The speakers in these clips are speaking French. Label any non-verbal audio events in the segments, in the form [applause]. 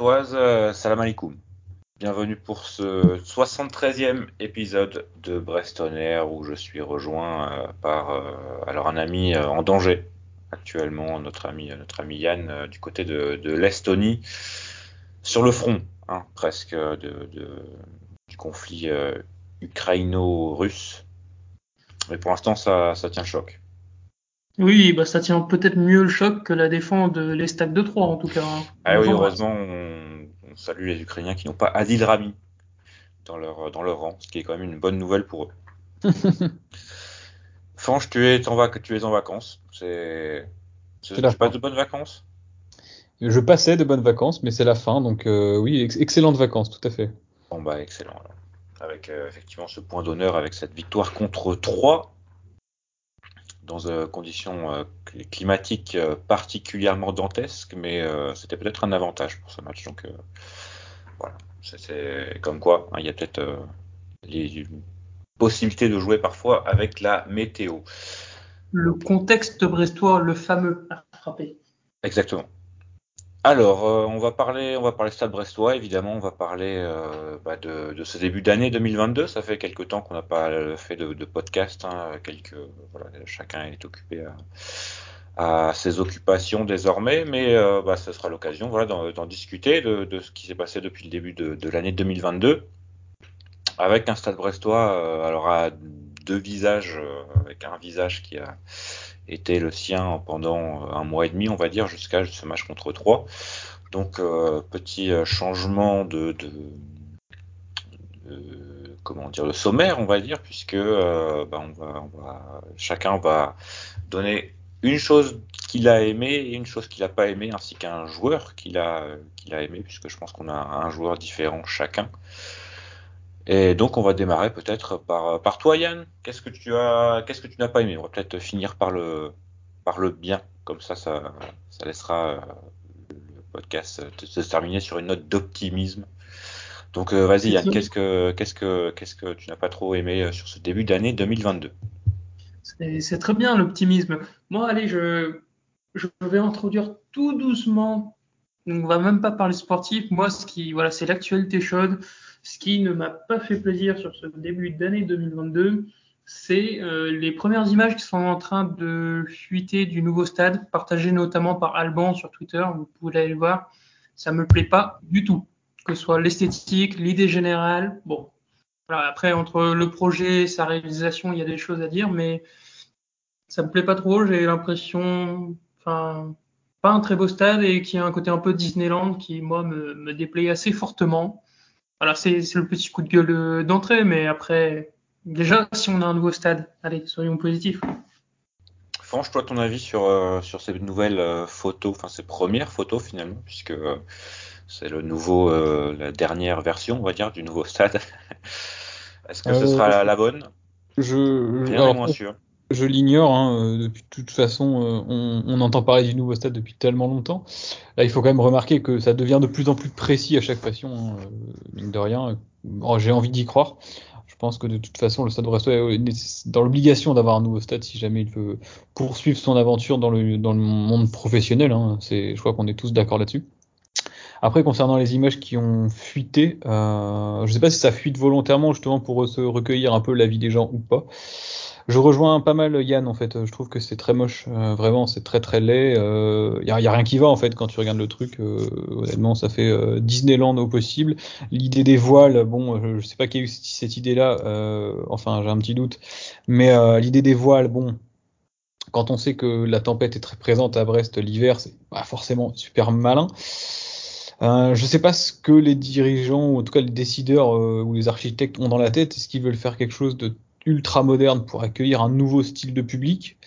Euh, salam alaikum. Bienvenue pour ce 73e épisode de Brestonner où je suis rejoint euh, par euh, alors un ami en danger actuellement, notre ami, notre ami Yann du côté de, l'Estonie, sur le front hein, presque du conflit ukraino-russe. Mais pour l'instant, ça, ça tient choc. Oui, bah ça tient peut-être mieux le choc que la défense de l'Estac de 3 en tout cas. Hein. Ah oui, heureusement, on, salue les Ukrainiens qui n'ont pas Adil Rami dans leur, dans leur rang, ce qui est quand même une bonne nouvelle pour eux. [laughs] Franche, tu es en, vac tu es en vacances. C'est, tu passes de bonnes vacances? Je passais de bonnes vacances, mais c'est la fin, donc euh, oui, excellentes vacances, tout à fait. Bon bah excellent. Avec euh, effectivement ce point d'honneur, avec cette victoire contre 3 dans des euh, conditions euh, climatiques euh, particulièrement dantesques, mais c'était peut-être un avantage pour ce match. Donc voilà, c'est comme quoi, hein, il y a peut-être les possibilités de jouer parfois avec la météo. Le contexte brestois, le fameux, a frappé. Exactement. Alors, euh, on va parler, on va parler Stade Brestois, évidemment, on va parler euh, bah, de, ce début d'année 2022. Ça fait quelques temps qu'on n'a pas fait de, podcast. Hein, chacun est occupé à, ses occupations désormais, mais euh, bah, ce sera l'occasion, voilà, d'en discuter de, ce qui s'est passé depuis le début de, l'année 2022, avec un Stade Brestois, alors à deux visages, avec un visage qui a était le sien pendant un mois et demi, on va dire, jusqu'à ce match contre 3. Donc euh, petit euh, changement de, de, comment dire de sommaire, on va dire, puisque euh, bah, on, va, on va, chacun va donner une chose qu'il a aimé et une chose qu'il n'a pas aimé, ainsi qu'un joueur qu'il a qu'il a aimé, puisque je pense qu'on a un joueur différent chacun. Et donc on va démarrer peut-être par, par toi Yann. Qu'est-ce que tu as qu'est-ce que tu n'as pas aimé? On va peut-être finir par le par le bien, comme ça ça, ça laissera euh, le podcast se terminer sur une note d'optimisme. Donc euh, vas-y Yann, qu'est-ce que qu'est-ce que qu'est-ce que tu n'as pas trop aimé euh, sur ce début d'année 2022 C'est très bien l'optimisme. Moi allez, je je vais introduire tout doucement. On va même pas parler sportif. Moi ce qui voilà, c'est l'actualité chaude. Ce qui ne m'a pas fait plaisir sur ce début d'année 2022, c'est euh, les premières images qui sont en train de fuiter du nouveau stade, partagées notamment par Alban sur Twitter, vous pouvez aller le voir. Ça me plaît pas du tout, que ce soit l'esthétique, l'idée générale. Bon, après entre le projet et sa réalisation, il y a des choses à dire, mais ça me plaît pas trop. J'ai l'impression, enfin, pas un très beau stade et qui a un côté un peu Disneyland qui moi me, me déplaît assez fortement. Voilà, c'est le petit coup de gueule euh, d'entrée, mais après, déjà, si on a un nouveau stade, allez, soyons positifs. Franche, toi, ton avis sur, euh, sur ces nouvelles euh, photos, enfin ces premières photos finalement, puisque c'est le nouveau, la dernière version, on va dire, du nouveau stade. [laughs] Est-ce que ce sera la, bonne? Je, Rien moins sûr je l'ignore. Hein, euh, depuis toute façon, euh, on, entend parler du nouveau stade depuis tellement longtemps. Là, il faut quand même remarquer que ça devient de plus en plus précis à chaque passion, hein, euh, mine de rien. Oh, j'ai envie d'y croire. Je pense que de toute façon, le Stade Brestois est dans l'obligation d'avoir un nouveau stade si jamais il veut poursuivre son aventure dans le, dans le monde professionnel. Hein. Je crois qu'on est tous d'accord là-dessus. Après, concernant les images qui ont fuité, je ne sais pas si ça fuite volontairement justement pour se recueillir un peu l'avis des gens ou pas. Je rejoins pas mal Yann en fait. Je trouve que c'est très moche. Euh, vraiment, c'est très très laid. Il euh, y, a, rien qui va en fait quand tu regardes le truc. Euh, honnêtement, ça fait euh, Disneyland au possible. L'idée des voiles, bon, je, sais pas qui a eu cette idée-là. enfin, j'ai un petit doute. Mais l'idée des voiles, bon, quand on sait que la tempête est très présente à Brest l'hiver, c'est forcément super malin. Euh, je sais pas ce que les dirigeants, ou en tout cas les décideurs ou les architectes ont dans la tête. Est-ce qu'ils veulent faire quelque chose de ultra moderne pour accueillir un nouveau style de public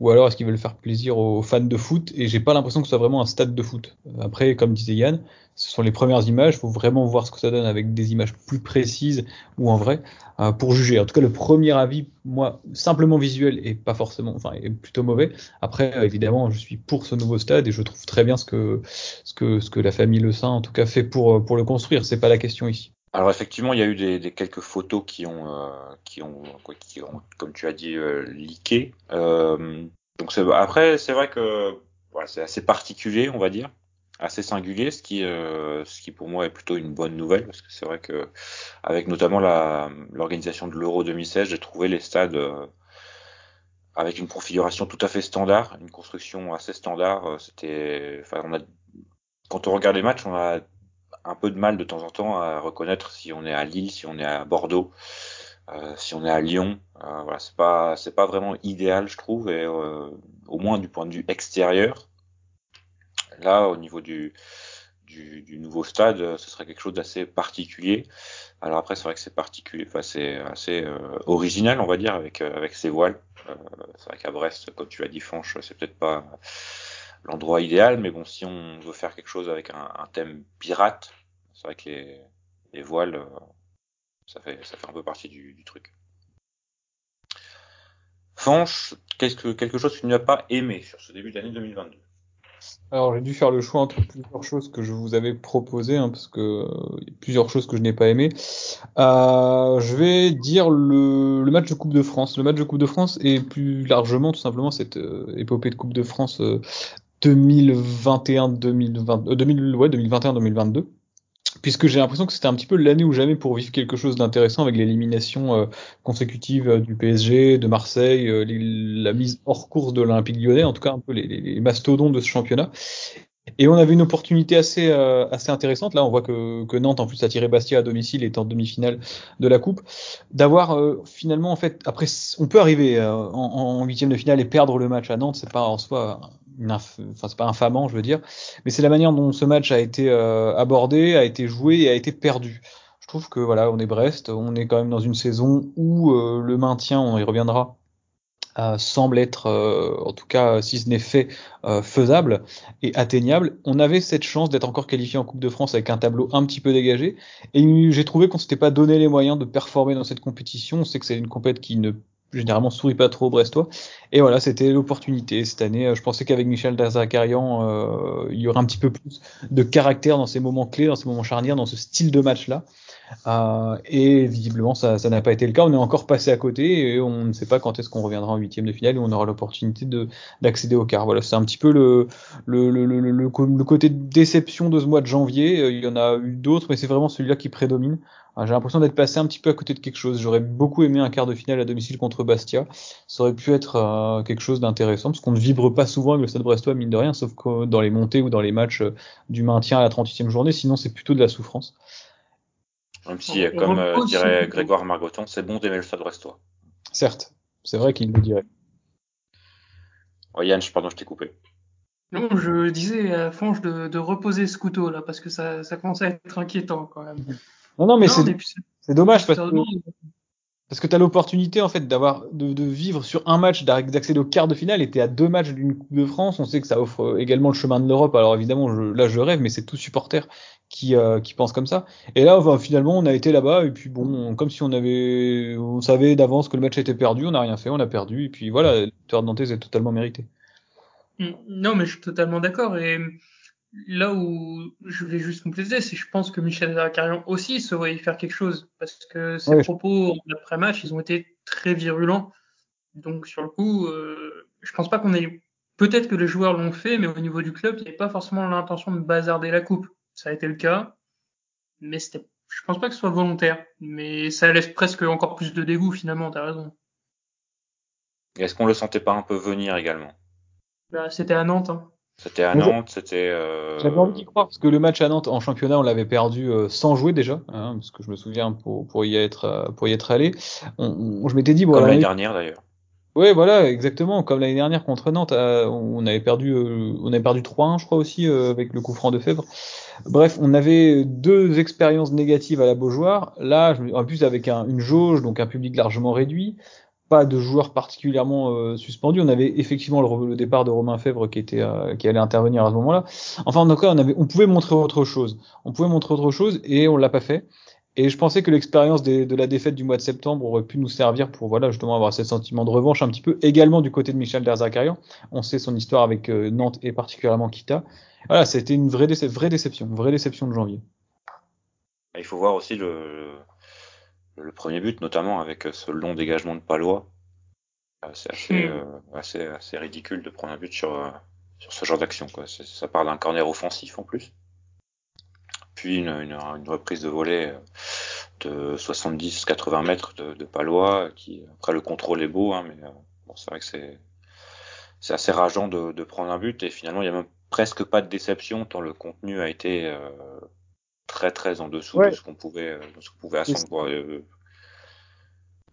ou alors est-ce qu'ils veulent faire plaisir aux fans de foot et j'ai pas l'impression que ce soit vraiment un stade de foot. Après, comme disait Yann, ce sont les premières images, faut vraiment voir ce que ça donne avec des images plus précises ou en vrai euh, pour juger. En tout cas, le premier avis, moi, simplement visuel et pas forcément, enfin, est plutôt mauvais. Après, euh, évidemment, je suis pour ce nouveau stade et je trouve très bien ce que ce que ce que la famille Le Saint en tout cas fait pour euh, pour le construire. C'est pas la question ici. Alors effectivement, il y a eu des, quelques photos qui ont, euh, qui ont, qui ont, comme tu as dit, euh, leaké. Euh, donc après, c'est vrai que voilà, c'est assez particulier, on va dire. assez singulier, ce qui, euh, ce qui pour moi est plutôt une bonne nouvelle, parce que c'est vrai que avec notamment l'organisation de l'Euro 2016, j'ai trouvé les stades euh, avec une configuration tout à fait standard, une construction assez standard. Euh, c'était, enfin, on a, quand on regarde les matchs, on a un peu de mal de temps en temps à reconnaître si on est à Lille, si on est à Bordeaux, euh, si on est à Lyon. Euh, voilà, c'est pas, c'est pas vraiment idéal, je trouve, et au moins du point de vue extérieur Là, au niveau du, du, du, nouveau stade, euh, ce serait quelque chose d'assez particulier. Alors après, c'est vrai que c'est particulier, enfin, c'est assez euh, original, on va dire, avec euh, avec ses voiles. Euh, c'est vrai qu'à Brest, comme tu l'as dit, Fanche, c'est peut-être pas l'endroit idéal, mais bon, si on veut faire quelque chose avec un, un thème pirate, c'est vrai que les, les voiles, ça fait ça fait un peu partie du, du truc. Fanche, qu'est-ce que quelque chose que tu n'as pas aimé sur ce début d'année 2022 alors j'ai dû faire le choix entre plusieurs choses que je vous avais proposées, hein, parce que euh, plusieurs choses que je n'ai pas aimées. Euh, je vais dire le, le, match de Coupe de France. Le match de Coupe de France et plus largement tout simplement cette euh, épopée de Coupe de France 2021-2022, 2000, ouais, 2021-2022 puisque j'ai l'impression que c'était un petit peu l'année ou jamais pour vivre quelque chose d'intéressant avec l'élimination euh, consécutive euh, du PSG, de Marseille, euh, la mise hors course de l'Olympique lyonnais, en tout cas un peu les, les, mastodons de ce championnat. Et on avait une opportunité assez assez intéressante. Là, on voit que, que, Nantes en plus a tiré Bastia à domicile, est en demi-finale de la coupe, d'avoir finalement en fait après on peut arriver en huitième de finale et perdre le match à Nantes, c'est pas en soi enfin c'est pas infamant, je veux dire, mais c'est la manière dont ce match a été euh, abordé, a été joué et a été perdu. Je trouve que voilà, on est Brest, on est quand même dans une saison où euh, le maintien, on y reviendra, euh, semble être, en tout cas, si ce n'est fait, faisable et atteignable. On avait cette chance d'être encore qualifié en Coupe de France avec un tableau un petit peu dégagé, et j'ai trouvé qu'on s'était pas donné les moyens de performer dans cette compétition. On sait que c'est une compétition qui ne généralement sourit pas trop brestois. Et voilà, c'était l'opportunité cette année. Euh, je pensais qu'avec Michel Derzakarian, euh, il y aurait un petit peu plus de caractère dans ces moments clés, dans ces moments charnières, dans ce style de match-là. Euh, et visiblement, ça, ça n'a pas été le cas. On est encore passé à côté et on ne sait pas quand est-ce qu'on reviendra en huitième de finale où on aura l'opportunité de d'accéder au quart. Voilà, c'est un petit peu le le, le, le, le, côté déception de ce mois de janvier. Euh, il y en a eu d'autres, mais c'est vraiment celui-là qui prédomine. Ah, j'ai l'impression d'être passé un petit peu à côté de quelque chose. J'aurais beaucoup aimé un quart de finale à domicile contre Bastia. Ça aurait pu être euh, quelque chose d'intéressant parce qu'on ne vibre pas souvent avec le Stade Brestois mine de rien, sauf que dans les montées ou dans les matchs euh, du maintien à la 38e journée. Sinon, c'est plutôt de la souffrance. Même si, comme euh, dirait Grégoire Margoton, c'est bon d'aimer le Stade Brestois. Certes, c'est vrai qu'il le dirait. Oh, Yann, pardon, je t'ai coupé. Non, je disais à Fange de, de, reposer ce couteau là parce que ça, ça commence à être inquiétant quand même. Non, non, mais c'est dommage parce que, parce que tu as l'opportunité en fait d'avoir de, de, vivre sur un match, d'accéder au quart de finale, et t'es à deux matchs d'une Coupe de France. On sait que ça offre également le chemin de l'Europe. Alors évidemment, je, là je rêve, mais c'est tout supporter qui euh, qui pense comme ça. Et là, enfin, finalement, on a été là-bas et puis bon, comme si on avait, on savait d'avance que le match était perdu, on n'a rien fait, on a perdu et puis voilà, le de Nantes est totalement mérité. Mm. Non, mais je suis totalement d'accord et là où je vais juste compléter, c'est que je pense que Michel Zakarian aussi se voyait faire quelque chose parce que ses propos après-match, ils ont été très virulents. Donc sur le coup, euh, je pense pas qu'on ait peut-être que les joueurs l'ont fait, mais au niveau du club, il n'y avait pas forcément l'intention de bazarder la coupe. Ça a été le cas, mais c'était, je pense pas que ce soit volontaire, mais ça laisse presque encore plus de dégoût finalement. T'as raison. Est-ce qu'on le sentait pas un peu venir également? Bah, C'était à Nantes. Hein. C'était à Nantes, c'était. Euh... J'avais envie d'y croire parce que le match à Nantes en championnat, on l'avait perdu euh, sans jouer déjà, hein, parce que je me souviens pour pour y être euh, pour y être allé. On, on, je m'étais dit bon. Comme l'année dernière d'ailleurs. Oui, voilà, exactement. Comme l'année dernière contre Nantes, euh, on avait perdu, on avait perdu 3-1, je crois aussi, avec le coup franc de Fèvre. Bref, on avait deux expériences négatives à la Beaujoire. Là, en plus avec un, une jauge, donc un public largement réduit, pas de joueurs particulièrement euh, suspendus. On avait effectivement le, départ de Romain Fèvre qui était euh, qui allait intervenir à ce moment-là. Enfin, en tout on avait, on pouvait montrer autre chose. On pouvait montrer autre chose et on l'a pas fait. Et je pensais que l'expérience de la défaite du mois de septembre aurait pu nous servir pour voilà justement avoir ce sentiment de revanche un petit peu également du côté de Michel Derzakarian. On sait son histoire avec euh, Nantes et particulièrement Kita. Voilà, c'était une vraie, vraie déception, une vraie déception de janvier. Il faut voir aussi le, le premier but, notamment avec euh, ce long dégagement de Palois. Euh, c'est assez, hmm. euh, assez, assez ridicule de prendre un but sur, sur ce genre d'action. Ça part d'un corner offensif en plus. Puis une, une, reprise de volée de 70-80 mètres de, de, Palois, qui après le contrôle est beau, hein, mais bon, c'est vrai que c'est c'est assez rageant de, de, prendre un but et finalement il y a même presque pas de déception tant le contenu a été très très en dessous de ce qu'on pouvait, de ce qu'on pouvait attendre.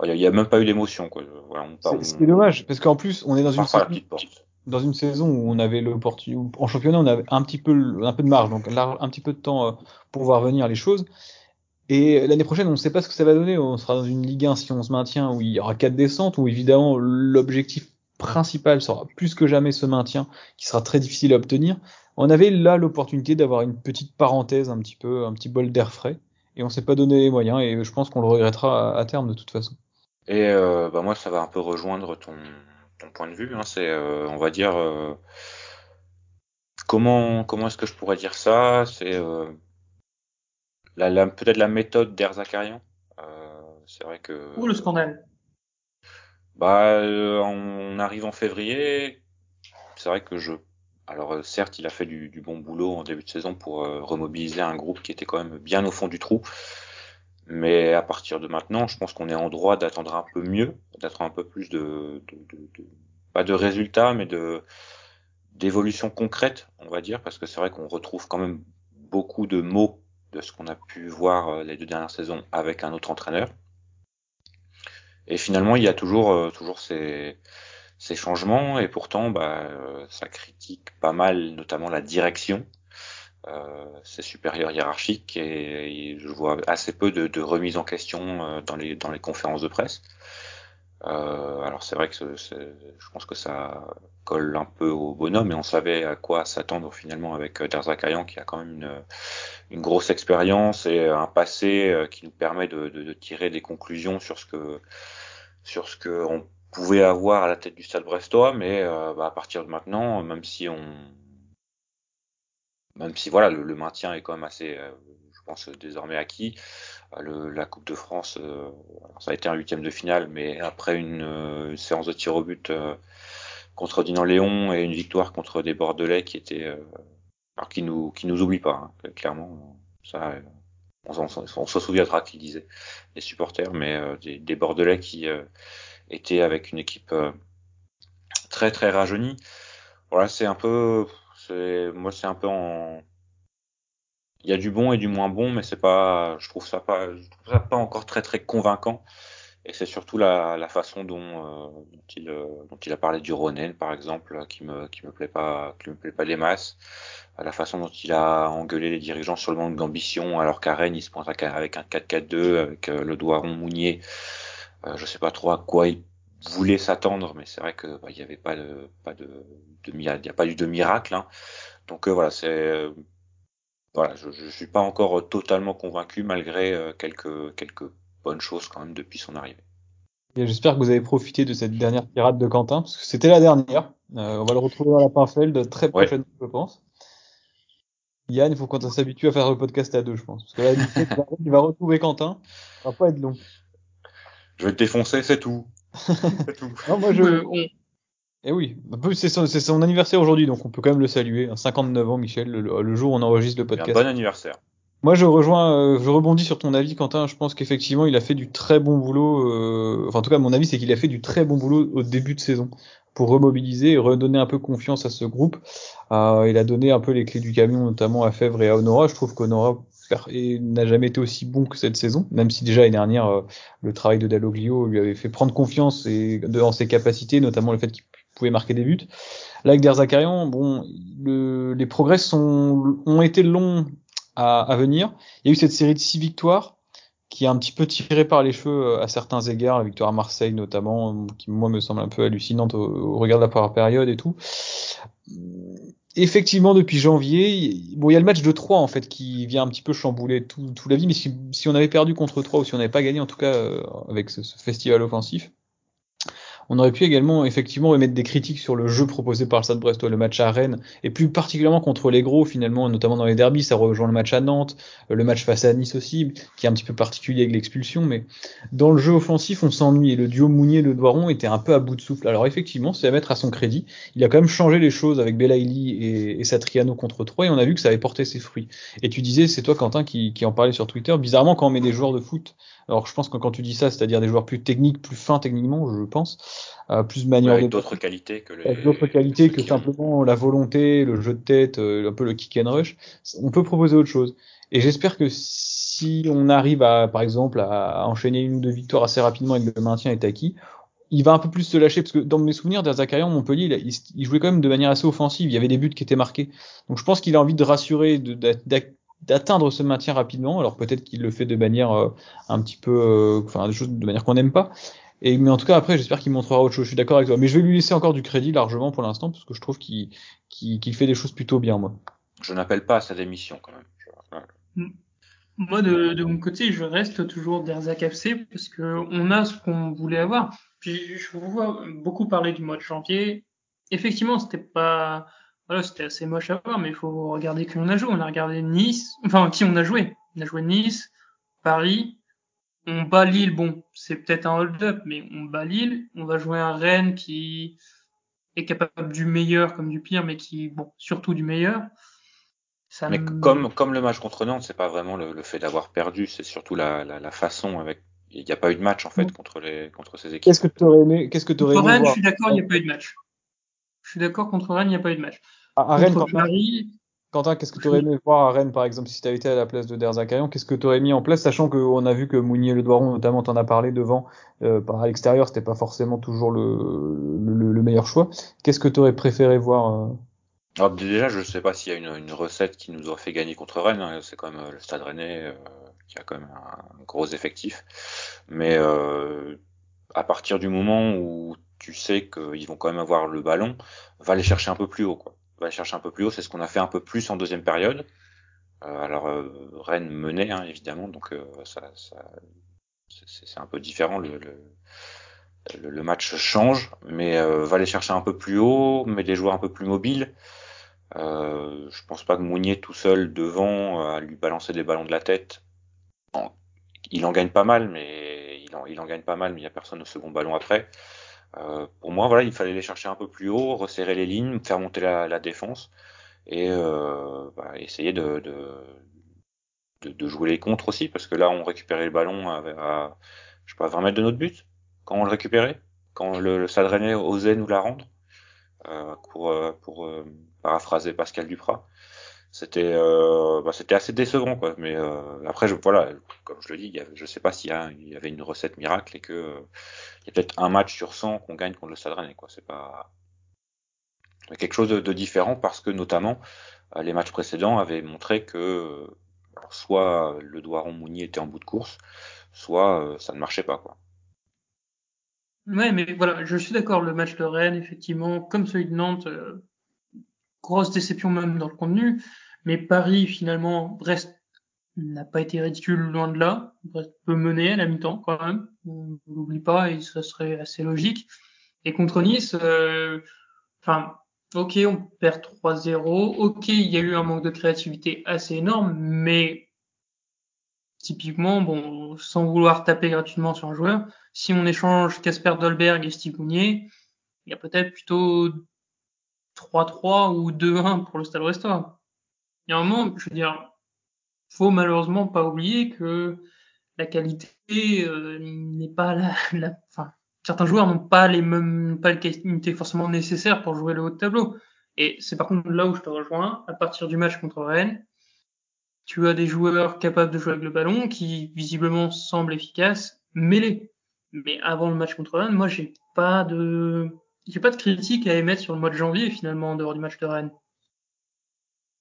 Il n'y a, même pas eu d'émotion. Quoi. Voilà, c'est dommage, parce qu'en plus, on est dans une, saison, dans une saison où on avait l'opportunité. En championnat, on avait un petit peu, un peu de marge, donc un petit peu de temps euh, pour voir venir les choses. Et l'année prochaine, on ne sait pas ce que ça va donner. On sera dans une Ligue 1 si on se maintient, où il y aura quatre descentes, où évidemment l'objectif principal sera plus que jamais ce maintien, qui sera très difficile à obtenir. On avait là l'opportunité d'avoir une petite parenthèse, un petit peu, un petit bol d'air frais, et on s'est pas donné les moyens, et je pense qu'on le regrettera à terme de toute façon. Et euh, bah moi, ça va un peu rejoindre ton, ton point de vue. Hein. C'est, euh, on va dire, euh, comment comment est-ce que je pourrais dire ça? C'est euh, la, la peut-être la méthode d'Erzakarian. c'est vrai que. Ou le scandale. Bah, on arrive en février. C'est vrai que je alors certes, il a fait du, du, bon boulot en début de saison pour remobiliser un groupe qui était quand même bien au fond du trou. Mais à partir de maintenant, je pense qu'on est en droit d'attendre un peu mieux, d'attendre un peu plus de, de, de, de, pas de résultats, mais de d'évolution concrète, on va dire, parce que c'est vrai qu'on retrouve quand même beaucoup de mots de ce qu'on a pu voir euh, les deux dernières saisons avec un autre entraîneur. Et finalement, il y a toujours euh, toujours ces, ces changements, et pourtant, bah, euh, ça critique pas mal, notamment la direction euh, ses supérieurs hiérarchiques et, je vois assez peu de, de remise en question euh, dans les dans les conférences de presse. Euh, alors c'est vrai que je pense que ça colle un peu au bonhomme et on savait à quoi s'attendre finalement avec Derzakayan qui a quand même une, une grosse expérience et un passé qui nous permet de, de, de, tirer des conclusions sur ce que sur ce que on pouvait avoir à la tête du Stade Brestois, mais euh, bah, à partir de maintenant, même si on même si voilà le, maintien est quand même assez, euh, je pense désormais acquis. Euh, le, la Coupe de France, euh, ça a été un huitième de finale, mais après une, séance de tir au but contre Dinan Léon et une victoire contre des Bordelais qui étaient, alors qui nous qui nous oublie pas, hein, clairement. Ça, on, on, se souviendra qu'ils disaient les supporters, mais des, des, Bordelais qui étaient avec une équipe très très rajeunie. Voilà, c'est un peu moi c'est un peu en il y a du bon et du moins bon, mais c'est pas, je trouve ça pas, je trouve ça pas encore très très convaincant. Et c'est surtout la, la façon dont, euh, dont, il, euh, dont il a parlé du Ronen, par exemple, qui me qui me plaît pas, qui me plaît pas des masses. La façon dont il a engueulé les dirigeants sur le manque d'ambition, alors qu'à Rennes il se pointe avec un 4-4-2, avec euh, le doigt rond Mounier. je sais pas trop à quoi il voulait s'attendre, mais c'est vrai que bah, il y avait pas de pas de il n'y a pas eu de miracle. Hein. Donc euh, voilà, c'est euh, voilà, je, je suis pas encore totalement convaincu malgré euh, quelques quelques bonnes choses quand même depuis son arrivée. J'espère que vous avez profité de cette dernière pirate de Quentin, parce que c'était la dernière. on va le retrouver dans la Pinfeld très prochainement, je pense. Yann, il faut qu'on s'habitue à faire le podcast à deux, je pense. Parce que là, il va retrouver Quentin. Ça va pas être long. Je vais te défoncer, c'est tout. [laughs] Non, moi, je, et eh oui, c'est son, son, anniversaire aujourd'hui, donc on peut quand même le saluer. 59 ans, Michel, le, jour où on enregistre le podcast. Un bon anniversaire. Moi, je rejoins, euh, je rebondis sur ton avis, Quentin. Je pense qu'effectivement, il a fait du très bon boulot. Euh, enfin, en tout cas, mon avis, c'est qu'il a fait du très bon boulot au début de saison pour remobiliser et redonner un peu confiance à ce groupe. Euh, il a donné un peu les clés du camion, notamment à Fèvre et à Honora. Je trouve qu'Honora n'a jamais été aussi bon que cette saison, même si déjà l'année dernière, euh, le travail de Dalloglio lui avait fait prendre confiance et, dans ses capacités, notamment le fait qu'il pouvait marquer des buts. Là, avec Der Zakarian, bon, le, les progrès ont été longs à, venir. Il y a eu cette série de six victoires qui a un petit peu tiré par les cheveux euh, à certains égards, la victoire à Marseille notamment, qui moi me semble un peu hallucinante au, regard de la première période et tout. Effectivement, depuis janvier, bon, il y a le match de 3 en fait qui vient un petit peu chambouler tout, la vie, mais si, on avait perdu contre 3 ou si on n'avait pas gagné en tout cas euh, avec ce festival offensif, On aurait pu également effectivement remettre des critiques sur le jeu proposé par le Stade Brestois, le match à Rennes, et plus particulièrement contre les gros finalement, notamment dans les derbies, ça rejoint le match à Nantes, le match face à Nice aussi, qui est un petit peu particulier avec l'expulsion, mais dans le jeu offensif, on s'ennuie, et le duo Mounier-Le Doiron était un peu à bout de souffle. Alors effectivement, c'est à mettre à son crédit, il a quand même changé les choses avec Belaïli et, et Satriano contre 3, et on a vu que ça avait porté ses fruits. Et tu disais, c'est toi Quentin qui, qui en parlait sur Twitter, bizarrement quand on met des joueurs de foot alors je pense que quand tu dis ça, c'est-à-dire des joueurs plus techniques, plus fins techniquement, je pense, euh, plus manière avec d'autres qualités que les... d'autres qualités que simplement la volonté, le jeu de tête, euh, un peu le kick and rush. On peut proposer autre chose. Et j'espère que si on arrive à, par exemple, à enchaîner une ou deux victoires assez rapidement et que le maintien est acquis, il va un peu plus se lâcher parce que dans mes souvenirs d'Azakarian Montpellier il, il, jouait quand même de manière assez offensive il y avait des buts qui étaient marqués donc je pense qu'il a envie de rassurer d'atteindre ce maintien rapidement. Alors peut-être qu'il le fait de manière euh, un petit peu, euh, enfin des choses de manière qu'on n'aime pas. Et mais en tout cas après j'espère qu'il montrera autre chose. Je suis d'accord avec toi. Mais je vais lui laisser encore du crédit largement pour l'instant parce que je trouve qu'il qu'il fait des choses plutôt bien moi. Je n'appelle pas à sa démission quand même. Mm. Moi de, de mon côté je reste toujours d'Erzak FC parce que on a ce qu'on voulait avoir. Puis je vous vois beaucoup parler du mois de janvier. Effectivement c'était pas voilà, c'était assez moche à voir, mais il faut regarder qui on a joué. On a regardé Nice, enfin qui on a joué. On a joué Nice, Paris, on bat Lille. Bon, c'est peut-être un hold-up, mais on bat Lille. On va jouer un Rennes qui est capable du meilleur comme du pire, mais qui, bon, surtout du meilleur. Ça mais comme, comme le match contre Nantes, c'est pas vraiment le, fait d'avoir perdu, c'est surtout la, la, la, façon avec. Il n'y a pas eu de match en fait contre les contre ces équipes. Qu'est-ce que tu aurais aimé Qu'est-ce que tu aurais aimé Rennes, je suis d'accord, il n'y a pas eu de match. Je suis d'accord, contre Rennes, il n'y a pas eu de match. À, Rennes, Quentin, qu'est-ce que tu aurais aimé voir à Rennes, par exemple, si tu avais été à la place de Derzakarian Qu'est-ce que tu aurais mis en place, sachant qu'on a vu que Mounier Le Doiron, notamment, t'en as parlé devant, euh, à l'extérieur, c'était pas forcément toujours le, le, le meilleur choix. Qu'est-ce que tu aurais préféré voir euh... Alors déjà, je sais pas s'il y a une, une, recette qui nous aurait fait gagner contre Rennes. Hein. C'est quand même euh, le Stade Rennais euh, qui a quand même un, gros effectif. Mais euh, à partir du moment où tu sais qu'ils vont quand même avoir le ballon, va les chercher un peu plus haut, quoi va chercher un peu plus haut. C'est ce qu'on a fait un peu plus en deuxième période. Euh, alors euh, Rennes menait hein, évidemment, donc euh, ça, ça c'est un peu différent. Le, le, le, match change, mais va les chercher un peu plus haut, mais des joueurs un peu plus mobiles. Euh, je pense pas que Mounier tout seul devant à lui balancer des ballons de la tête. il en gagne pas mal, mais il en, il en gagne pas mal, mais il y a personne au second ballon après. Euh, pour moi, voilà, il fallait les chercher un peu plus haut, resserrer les lignes, faire monter la, défense et euh, bah, essayer de, jouer les contres aussi, parce que là, on récupérait le ballon à, je sais pas, 20 mètres de notre but quand on le récupérait, quand le, le osait nous la rendre, euh, pour, euh, pour paraphraser Pascal Duprat c'était euh, bah, c'était assez décevant quoi. Mais euh, après je, voilà comme je le dis il y je sais pas s'il y, y, avait une recette miracle et que euh, il y a peut-être un match sur 100 qu'on gagne contre le Stade Rennais quoi. C'est pas quelque chose de, différent parce que notamment euh, les matchs précédents avaient montré que soit le Doiron Mounier était en bout de course soit euh, ça ne marchait pas quoi. Ouais mais voilà je suis d'accord le match de Rennes effectivement comme celui de Nantes grosse déception même dans le contenu mais Paris, finalement, Brest n'a pas été ridicule loin de là. Brest peut mener à la mi-temps quand même. On l'oublie pas et ça serait assez logique. Et contre Nice, euh, enfin, ok, on perd 3-0. Ok, il y a eu un manque de créativité assez énorme, mais typiquement, bon, sans vouloir taper gratuitement sur un joueur, si on échange Casper Dolberg et Steve Mounier, il y a peut-être plutôt 3-3 ou 2-1 pour le Stade Brestois il y a un moment, je veux dire, faut malheureusement pas oublier que la qualité euh, n'est pas la, [laughs] la, enfin, certains joueurs n'ont pas les mêmes, pas les qualités forcément nécessaires pour jouer le haut de tableau. Et c'est par contre là où je te rejoins, à partir du match contre Rennes, tu as des joueurs capables de jouer avec le ballon qui visiblement semblent efficaces, mêlés. Mais avant le match contre Rennes, moi j'ai pas de, j'ai pas de critique à émettre sur le mois de janvier finalement en dehors du match de Rennes.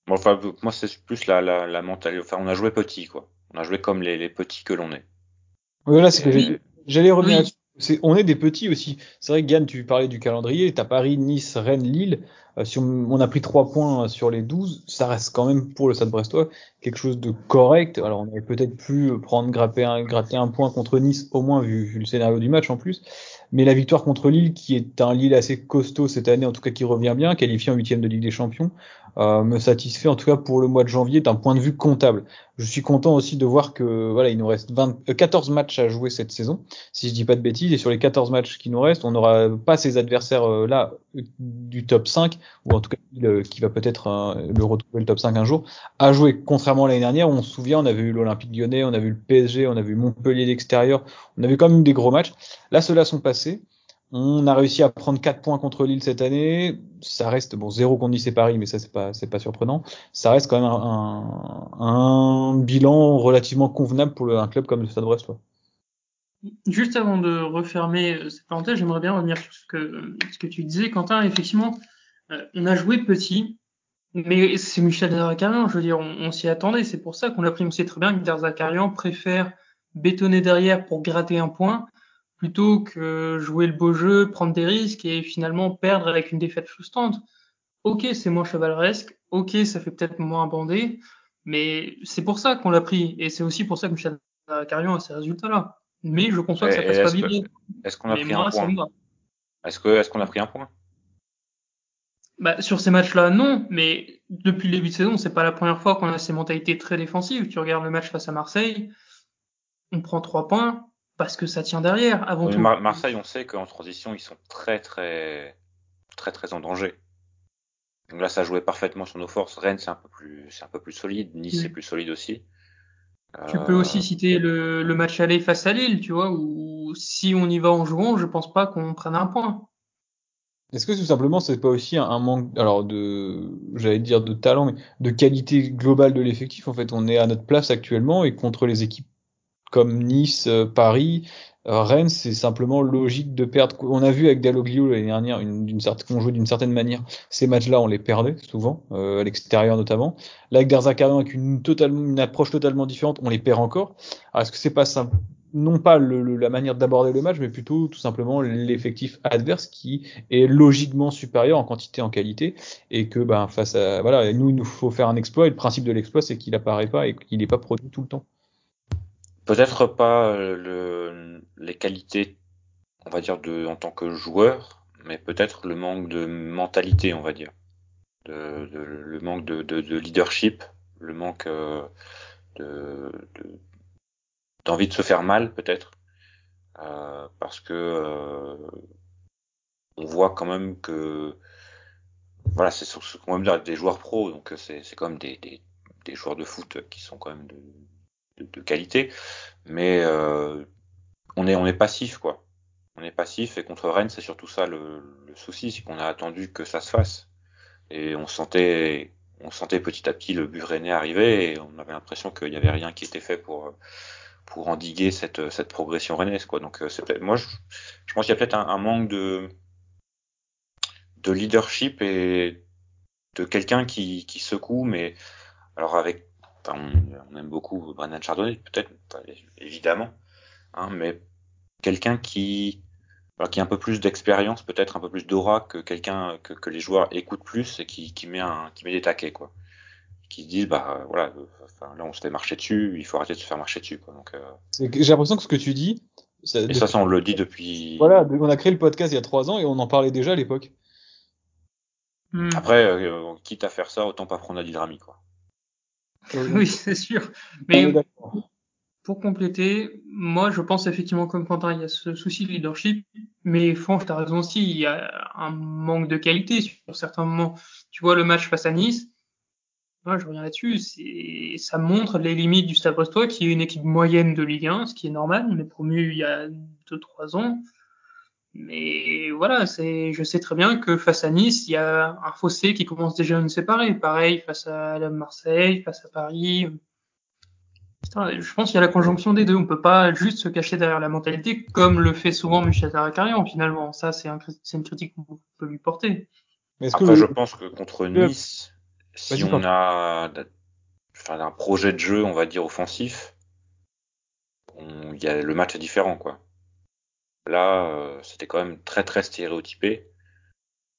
Enfin, moi, c'est plus la, la, la mentalité. Enfin, on a joué petit, quoi. On a joué comme les, les petits que l'on est. Voilà, c'est que j'allais revenir oui. on est des petits aussi. C'est vrai que Yann, tu parlais du calendrier. T'as Paris, Nice, Rennes, Lille. Euh, si on, on, a pris trois points sur les 12, ça reste quand même pour le Stade Brestois quelque chose de correct. Alors, on aurait peut-être pu prendre, grapper un, gratter un point contre Nice, au moins vu, vu, le scénario du match en plus. Mais la victoire contre Lille, qui est un Lille assez costaud cette année, en tout cas qui revient bien, qualifié en huitième de Ligue des Champions, euh, me satisfait en tout cas pour le mois de janvier d'un point de vue comptable. Je suis content aussi de voir que voilà, il nous reste 20, 14 euh, matchs à jouer cette saison, si je dis pas de bêtises, et sur les 14 matchs qui nous restent, on n'aura pas ces adversaires euh, là du top 5, ou en tout cas qui va peut-être le retrouver le top 5 un jour, à jouer. Contrairement à l'année dernière, on se souvient, on avait eu l'Olympique lyonnais, on a vu le PSG, on a vu Montpellier d'extérieur, on avait quand même des gros matchs. Là, ceux-là sont passés. On a réussi à prendre 4 points contre Lille cette année. Ça reste bon 0 contre Nice et Paris, mais ça c'est pas c'est pas surprenant. Ça reste quand même un, un, bilan relativement convenable pour un club comme le Stade Brestois. Juste avant de refermer euh, cette parenthèse, j'aimerais bien revenir sur ce que ce que tu disais, Quentin. Effectivement, euh, on a joué petit, mais c'est Michel Derzakarian. Je veux dire, on, s'y attendait. C'est pour ça qu'on l'a pris. On sait très bien que Derzakarian préfère bétonner derrière pour gratter un point plutôt que jouer le beau jeu, prendre des risques et finalement perdre avec une défaite frustrante. Ok, c'est moins chevaleresque, ok, ça fait peut-être moins bandé, mais c'est pour ça qu'on l'a pris et c'est aussi pour ça que Michel Carion a ces résultats-là. Mais je conçois que ça passe pas bien. Est-ce qu'on a pris un point Est-ce qu'on a pris un point? Bah, sur ces matchs-là, non, mais depuis le début de saison, c'est pas la première fois qu'on a ces mentalités très défensives. Tu regardes le match face à Marseille, on prend trois points, parce que ça tient derrière avant tout. Marseille, on sait qu'en transition, ils sont très très très très en danger. Donc là, ça jouait parfaitement sur nos forces. Rennes, c'est un peu plus c'est un peu plus solide. Nice, c'est plus solide aussi. Tu peux aussi euh, citer le, le, match aller face à Lille, tu vois, où si on y va en jouant, je pense pas qu'on prenne un point. Est-ce que tout simplement c'est pas aussi un, manque, alors de, j'allais dire de talent, mais de qualité globale de l'effectif En fait, on est à notre place actuellement et contre les équipes comme Nice, euh, Paris, euh, Rennes, c'est simplement logique de perdre. On a vu avec Dalloglio l'année dernière, qu'on jouait d'une certaine manière. Ces matchs-là, on les perdait souvent, euh, à l'extérieur notamment. Là, avec Derzakarian, avec une, approche totalement différente, on les perd encore. Alors, est-ce que c'est pas simple? Non pas la manière d'aborder le match, mais plutôt tout simplement l'effectif adverse qui est logiquement supérieur en quantité en qualité et que ben face à voilà nous il nous faut faire un exploit et le principe de l'exploit c'est qu'il apparaît pas et qu'il n'est pas produit tout le temps. Peut-être pas euh, le, les qualités, on va dire, de, en tant que joueur, mais peut-être le manque de mentalité, on va dire. De, de, le manque de, de, leadership, le manque euh, de, d'envie de se faire mal, peut-être. Euh, parce que euh, on voit quand même que voilà, c'est quand même des joueurs pros, donc c'est quand même des, des, des joueurs de foot qui sont quand même de, de, qualité, mais euh, on est on est passif quoi. On est passif et contre Rennes c'est surtout ça le, le souci, c'est qu'on a attendu que ça se fasse et on sentait on sentait petit à petit le but rennais arriver et on avait l'impression qu'il n'y avait rien qui était fait pour pour endiguer cette cette progression rennaise quoi. Donc euh, c'est moi je, je pense qu'il y a peut-être un, un, manque de de leadership et de quelqu'un qui qui secoue mais alors avec on, aime beaucoup Brendan Chardonnay, peut-être, évidemment, hein, mais quelqu'un qui, qui a un peu plus d'expérience, peut-être un peu plus d'aura que quelqu'un que, que, les joueurs écoutent plus et qui, qui met un, qui met des taquets, quoi. Qui se disent, bah voilà, là on se fait marcher dessus, il faut arrêter de se faire marcher dessus, quoi. Donc, euh... j'ai l'impression que ce que tu dis, ça, et ça, ça, on le dit depuis. Voilà, on a créé le podcast il y a trois ans et on en parlait déjà à l'époque. Hmm. Après, euh, quitte à faire ça, autant pas prendre Adil Rami, quoi. Oui, [laughs] c'est sûr. Mais pour compléter, moi, je pense effectivement comme Quentin, il y a ce souci de leadership, mais Franck, tu as raison aussi, il y a un manque de qualité sur certains moments. Tu vois le match face à Nice, moi, je reviens là-dessus, ça montre les limites du Stade Brestois, qui est une équipe moyenne de Ligue 1, ce qui est normal, on est promu il y a deux, trois ans. Mais voilà, c'est, je sais très bien que face à Nice, il y a un fossé qui commence déjà à nous séparer. Pareil face à la Marseille, face à Paris. Je pense qu'il y a la conjonction des deux. On peut pas juste se cacher derrière la mentalité comme le fait souvent Michel Taracarian finalement. Ça, c'est un, une critique qu'on peut lui porter. Mais Après, je pense que contre Nice, si on a enfin, un projet de jeu, on va dire offensif, il y a, le match est différent, quoi. Là, euh, c'était quand même très très stéréotypé.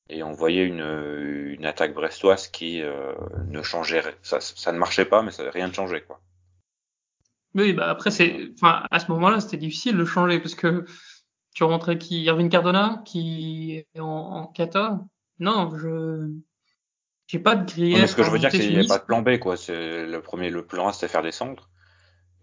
Et on voyait une, une attaque brestoise qui euh, ne changeait ça, ça ne marchait pas, mais ça, rien ne changeait quoi. Oui, bah après c'est, enfin à ce moment-là c'était difficile de changer parce que Tu rentrais qui Irving Cardona qui est en, en kata Non, je j'ai pas de grief. ce que je veux dire, c'est qu'il n'y a pas de plan B, quoi. C'est le premier, le plan A, c'était faire descendre,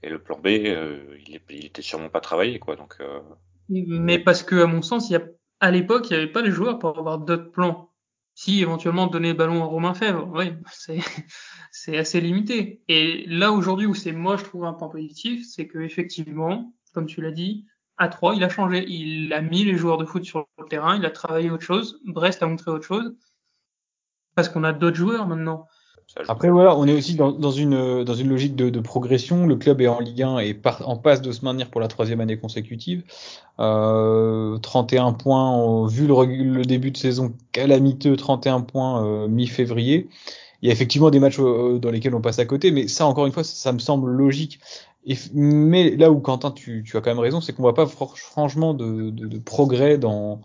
et le plan B, euh, il, il, était sûrement pas travaillé, quoi. Donc. Euh... Mais parce que, à mon sens, il y a, à l'époque, il n'y avait pas les joueurs pour avoir d'autres plans. Si éventuellement donner le ballon à Romain Fèvre, oui, [laughs] c'est c'est assez limité. Et là aujourd'hui où c'est moi je trouve un point positif, c'est que effectivement, comme tu l'as dit, à 3 il a changé, il a mis les joueurs de foot sur le terrain, il a travaillé autre chose, Brest a montré autre chose parce qu'on a d'autres joueurs maintenant. Après voilà, on est aussi dans, dans une dans une logique de, de, progression. Le club est en Ligue 1 et en passe de se maintenir pour la troisième année consécutive. Euh, 31 points vu le, le, début de saison calamiteux, 31 points euh, mi-février. Il y a effectivement des matchs euh, dans lesquels on passe à côté, mais ça encore une fois, ça, me semble logique. Mais là où Quentin, tu, tu as quand même raison, c'est qu'on voit pas franchement de, de, de progrès dans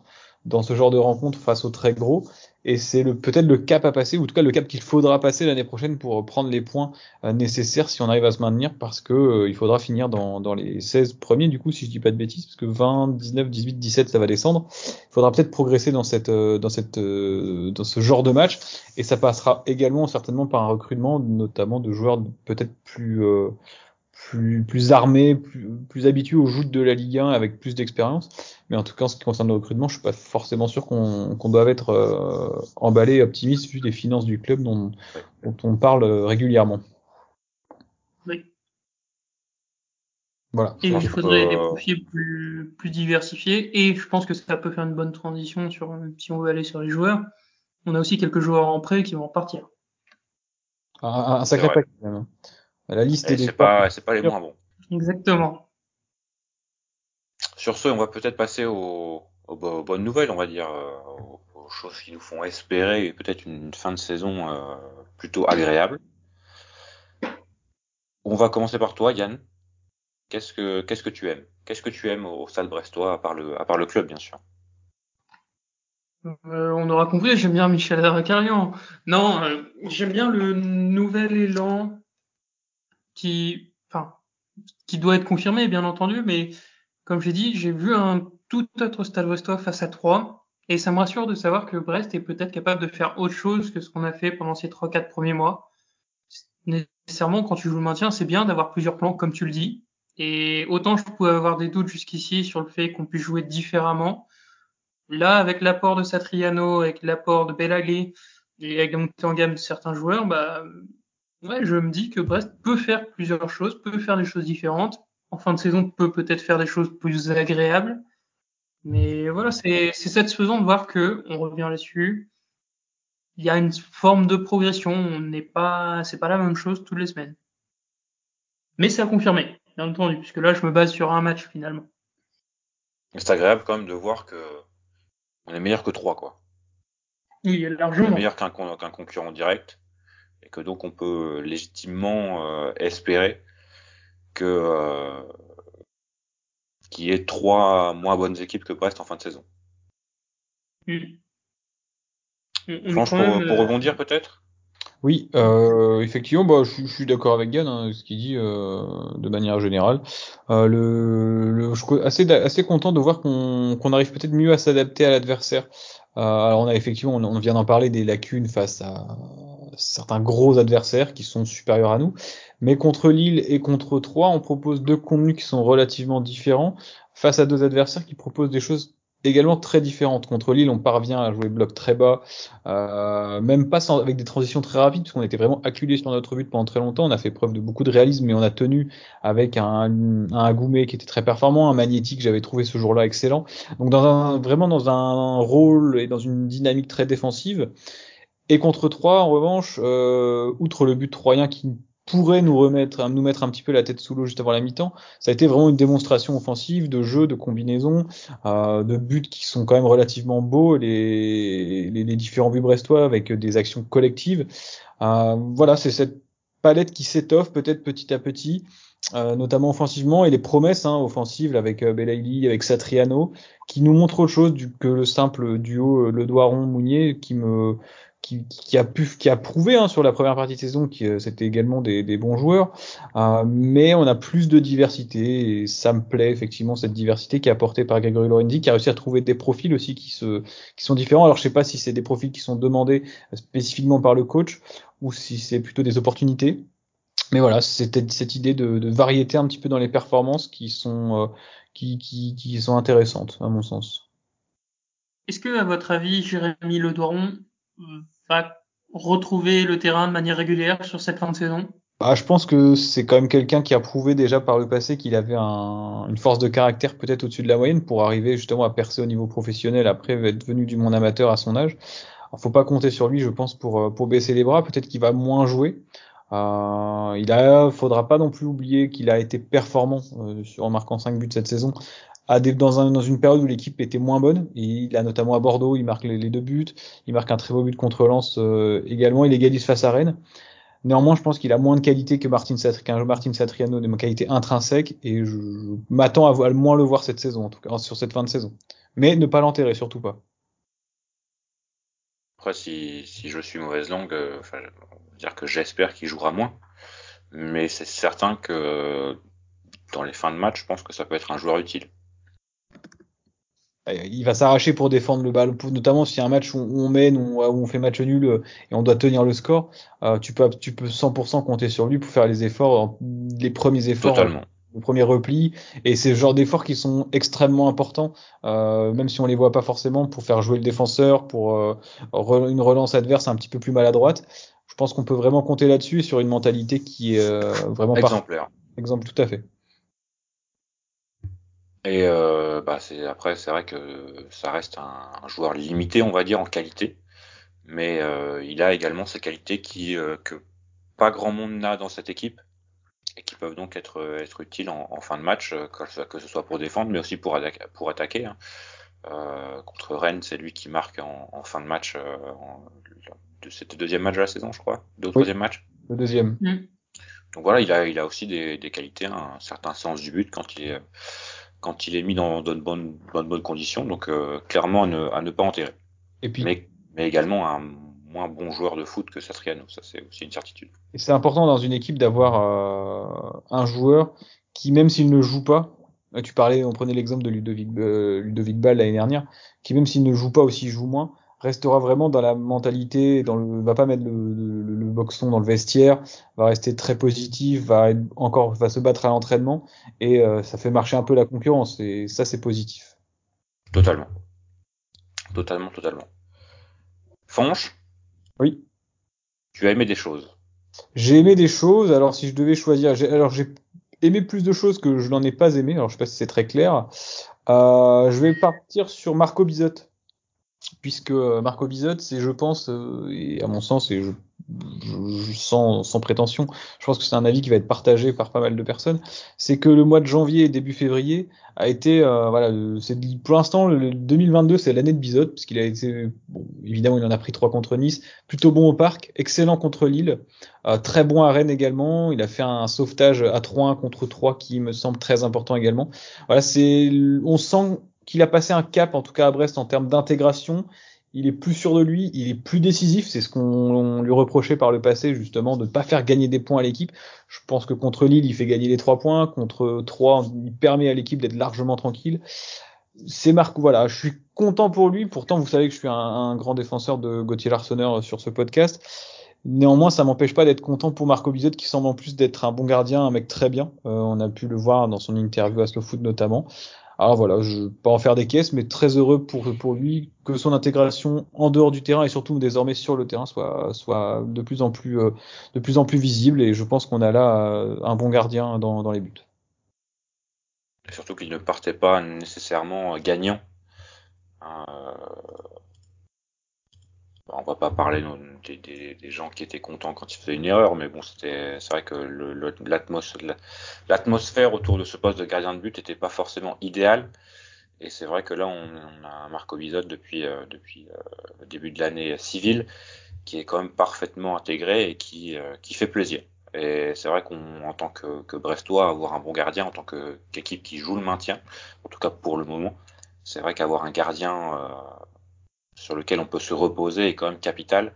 dans ce genre de rencontre face aux très gros et c'est le peut-être le cap à passer ou en tout cas le cap qu'il faudra passer l'année prochaine pour prendre les points euh, nécessaires si on arrive à se maintenir parce que euh, il faudra finir dans, dans les 16 premiers du coup si je dis pas de bêtises parce que 20, 19, 18, 17 ça va descendre. Il faudra peut-être progresser dans cette euh, dans cette dans ce genre de match et ça passera également certainement par un recrutement notamment de joueurs peut-être plus plus, plus armé, plus, plus habitué aux joutes de la Ligue 1 avec plus d'expérience. Mais en tout cas, en ce qui concerne le recrutement, je suis pas forcément sûr qu'on qu'on doive être euh, emballé, optimiste vu les finances du club dont, dont on parle régulièrement. Oui. Voilà. Et il faudrait des profils plus, plus diversifiés. Et je pense que ça peut faire une bonne transition sur si on veut aller sur les joueurs. On a aussi quelques joueurs en prêt qui vont partir. Un, un sacré paquet même. La liste et c'est pas, c'est pas les moins bons. Exactement. Sur ce, on va peut-être passer aux, aux, bonnes nouvelles, on va dire, euh, aux, aux choses qui nous font espérer peut-être une fin de saison euh, plutôt agréable. On va commencer par toi, Yann. Qu'est-ce que qu'est-ce que tu aimes? Qu'est-ce que tu aimes au Stade Brestois à part le à part le club, bien sûr? Euh, on aura compris, j'aime bien Michel Arcarian. Non, euh, j'aime bien le nouvel élan qui, enfin, qui doit être confirmé, bien entendu, mais comme j'ai dit, j'ai vu un tout autre Stade face à 3, et ça me rassure de savoir que Brest est peut-être capable de faire autre chose que ce qu'on a fait pendant ces 3-4 premiers mois. Nécessairement, quand tu joues le maintien, c'est bien d'avoir plusieurs plans, comme tu le dis. Et autant je pouvais avoir des doutes jusqu'ici sur le fait qu'on puisse jouer différemment. Là, avec l'apport de Satriano, avec l'apport de Belaglé, et avec la montée en gamme de certains joueurs, bah, Ouais, je me dis que Brest peut faire plusieurs choses, peut faire des choses différentes. En fin de saison, peut peut-être faire des choses plus agréables. Mais voilà, c'est satisfaisant de voir que, on revient là-dessus, il y a une forme de progression. On n'est pas, c'est pas la même chose toutes les semaines. Mais c'est à confirmer, bien entendu, puisque là, je me base sur un match finalement. C'est agréable quand même de voir que on est meilleur que trois, quoi. Oui, largement. On est meilleur qu'un concurrent direct et que donc on peut légitimement euh, espérer que euh, qu'il y ait trois moins bonnes équipes que Brest en fin de saison. Mm. Franchement, pour, pour, euh, rebondir peut-être? Oui, euh, effectivement, bah, je, je suis d'accord avec Gann, hein, ce qu'il dit euh, de manière générale. Euh, le, le, je suis assez, assez content de voir qu'on qu'on arrive peut-être mieux à s'adapter à l'adversaire. Euh, alors on a effectivement, on, on vient d'en parler des lacunes face à certains gros adversaires qui sont supérieurs à nous, mais contre Lille et contre Troyes, on propose deux contenus qui sont relativement différents face à deux adversaires qui proposent des choses également très différentes. Contre Lille, on parvient à jouer bloc très bas, euh, même pas sans, avec des transitions très rapides, parce qu'on était vraiment acculé sur notre but pendant très longtemps. On a fait preuve de beaucoup de réalisme, mais on a tenu avec un, un Agoumet qui était très performant, un Magnétique, j'avais trouvé ce jour-là excellent. Donc dans un, vraiment dans un rôle et dans une dynamique très défensive. Et contre 3, en revanche, euh, outre le but troyen qui pourrait nous remettre, nous mettre un petit peu la tête sous l'eau juste avant la mi-temps. Ça a été vraiment une démonstration offensive de jeu, de combinaison, euh, de buts qui sont quand même relativement beaux, les, les, les différents buts brestois avec des actions collectives. Euh, voilà, c'est cette palette qui s'étoffe peut-être petit à petit, euh, notamment offensivement, et les promesses hein, offensives avec euh, Belaïli, avec Satriano, qui nous montrent autre chose du, que le simple duo euh, Le Doiron-Mounier, qui me qui, a pu, qui a prouvé hein, sur la première partie de saison que euh, c'était également des, des, bons joueurs, euh, mais on a plus de diversité et ça me plaît effectivement cette diversité qui est apportée par Gregory Lorenzi, qui a réussi à trouver des profils aussi qui se, qui sont différents. Alors je sais pas si c'est des profils qui sont demandés spécifiquement par le coach ou si c'est plutôt des opportunités. Mais voilà, c'était cette idée de, de, variété un petit peu dans les performances qui sont, euh, qui, qui, qui sont intéressantes à mon sens. Est-ce que, à votre avis, Jérémy Le Doiron va retrouver le terrain de manière régulière sur cette fin de saison? Ah, je pense que c'est quand même quelqu'un qui a prouvé déjà par le passé qu'il avait un, une force de caractère peut-être au-dessus de la moyenne pour arriver justement à percer au niveau professionnel après être venu du monde amateur à son âge. Alors, faut pas compter sur lui, je pense, pour euh, pour baisser les bras. Peut-être qu'il va moins jouer. Euh, il a, faudra pas non plus oublier qu'il a été performant euh, en marquant 5 buts cette saison dans, un, dans une période où l'équipe était moins bonne. Il a notamment à Bordeaux, il marque les, deux buts, il marque un très beau but contre Lens euh, également, il égalise face à Rennes. Néanmoins, je pense qu'il a moins de qualité que Martin, qu'un Martin Satriano, de qualité intrinsèque, et je, m'attends à, moins le voir cette saison, en tout cas sur cette fin de saison. Mais ne pas l'enterrer, surtout pas. Après, si, si je suis mauvaise langue, euh, enfin, dire que j'espère qu'il jouera moins, mais c'est certain que dans les fins de match, je pense que ça peut être un joueur utile. Euh, il va s'arracher pour défendre le ballon, notamment s'il y a un match où on mène, où on fait match nul euh, et on doit tenir le score, euh, tu peux tu peux 100% compter sur lui pour faire les efforts, les premiers efforts, Totalement. le premier repli, et c'est ce genre d'efforts qui sont extrêmement importants, même si on les voit pas forcément, pour faire jouer le défenseur, pour une relance adverse un petit peu plus maladroite. Je pense qu'on peut vraiment compter là-dessus sur une mentalité qui est vraiment exemplaire. Exemple, tout à fait. Et euh, bah c'est après c'est vrai que ça reste un, joueur limité on va dire en qualité, mais euh, il a également ces qualités qui euh, que pas grand monde n'a dans cette équipe et qui peuvent donc être être utiles en, fin de match que, ce soit pour défendre mais aussi pour pour attaquer. Hein. contre Rennes c'est lui qui marque en, fin de match de c'était deuxième match de la saison je crois deux troisième match. Le deuxième. Mm. Donc voilà il a il a aussi des, des qualités un certain sens du but quand il est quand il est mis dans, de bonnes, bonnes, conditions. Donc euh, clairement à ne, à ne, pas enterrer. Et puis, mais, mais, également un moins bon joueur de foot que Satriano, ça c'est aussi une certitude. Et c'est important dans une équipe d'avoir euh, un joueur qui, même s'il ne joue pas, tu parlais, on prenait l'exemple de Ludovic, euh, Ludovic Ball l'année dernière, qui même s'il ne joue pas aussi joue moins, restera vraiment dans la mentalité, dans le, va pas mettre le, le, le, boxon dans le vestiaire, va rester très positif, va encore, va se battre à l'entraînement et euh, ça fait marcher un peu la concurrence et ça c'est positif. Totalement, totalement, totalement. Fonche. Oui. Tu as aimé des choses? J'ai aimé des choses. Alors si je devais choisir, alors j'ai aimé plus de choses que je n'en ai pas aimé. Alors je sais pas si c'est très clair. Euh, je vais partir sur Marco Bizot puisque euh, Marco Bizot, c'est, je pense, euh, et à mon sens, et je, sans, sans, prétention, je pense que c'est un avis qui va être partagé par pas mal de personnes, c'est que le mois de janvier et début février a été, euh, voilà, c'est pour l'instant le 2022, c'est l'année de Bizot, puisqu'il a été, bon, évidemment, il en a pris trois contre Nice, plutôt bon au parc, excellent contre Lille, très bon à Rennes également, il a fait un sauvetage à 3-1 contre 3 qui me semble très important également. Voilà, c'est, on sent qu'il a passé un cap, en tout cas à Brest, en termes d'intégration. Il est plus sûr de lui, il est plus décisif. C'est ce qu'on lui reprochait par le passé, justement, de ne pas faire gagner des points à l'équipe. Je pense que contre Lille, il fait gagner les trois points. Contre 3, il permet à l'équipe d'être largement tranquille. C'est Marc, voilà, je suis content pour lui. Pourtant, vous savez que je suis un, grand défenseur de Gauthier Larsonneur sur ce podcast. Néanmoins, ça m'empêche pas d'être content pour Marco Bizot, qui semble en plus d'être un bon gardien, un mec très bien. Euh, on a pu le voir dans son interview à Slow Foot notamment. Alors voilà, je pas en faire des caisses, mais très heureux pour, pour lui que son intégration en dehors du terrain et surtout désormais sur le terrain soit, soit de plus en plus, euh, de plus en plus visible. Et je pense qu'on a là euh, un bon gardien dans, dans les buts. surtout qu'il ne partait pas nécessairement gagnant. Euh, on va pas parler des, gens qui étaient contents quand il faisait une erreur, mais bon, c'était, c'est vrai que l'atmosphère autour de ce poste de gardien de but n'était pas forcément idéale. Et c'est vrai que là, on, a un Marco Bizot depuis, euh, depuis euh, le début de l'année civile qui est quand même parfaitement intégré et qui, euh, qui fait plaisir. Et c'est vrai qu'en tant que, que, Brestois, avoir un bon gardien, en tant qu'équipe qui joue le maintien, en tout cas pour le moment, c'est vrai qu'avoir un gardien sur lequel on peut se reposer est quand même capital.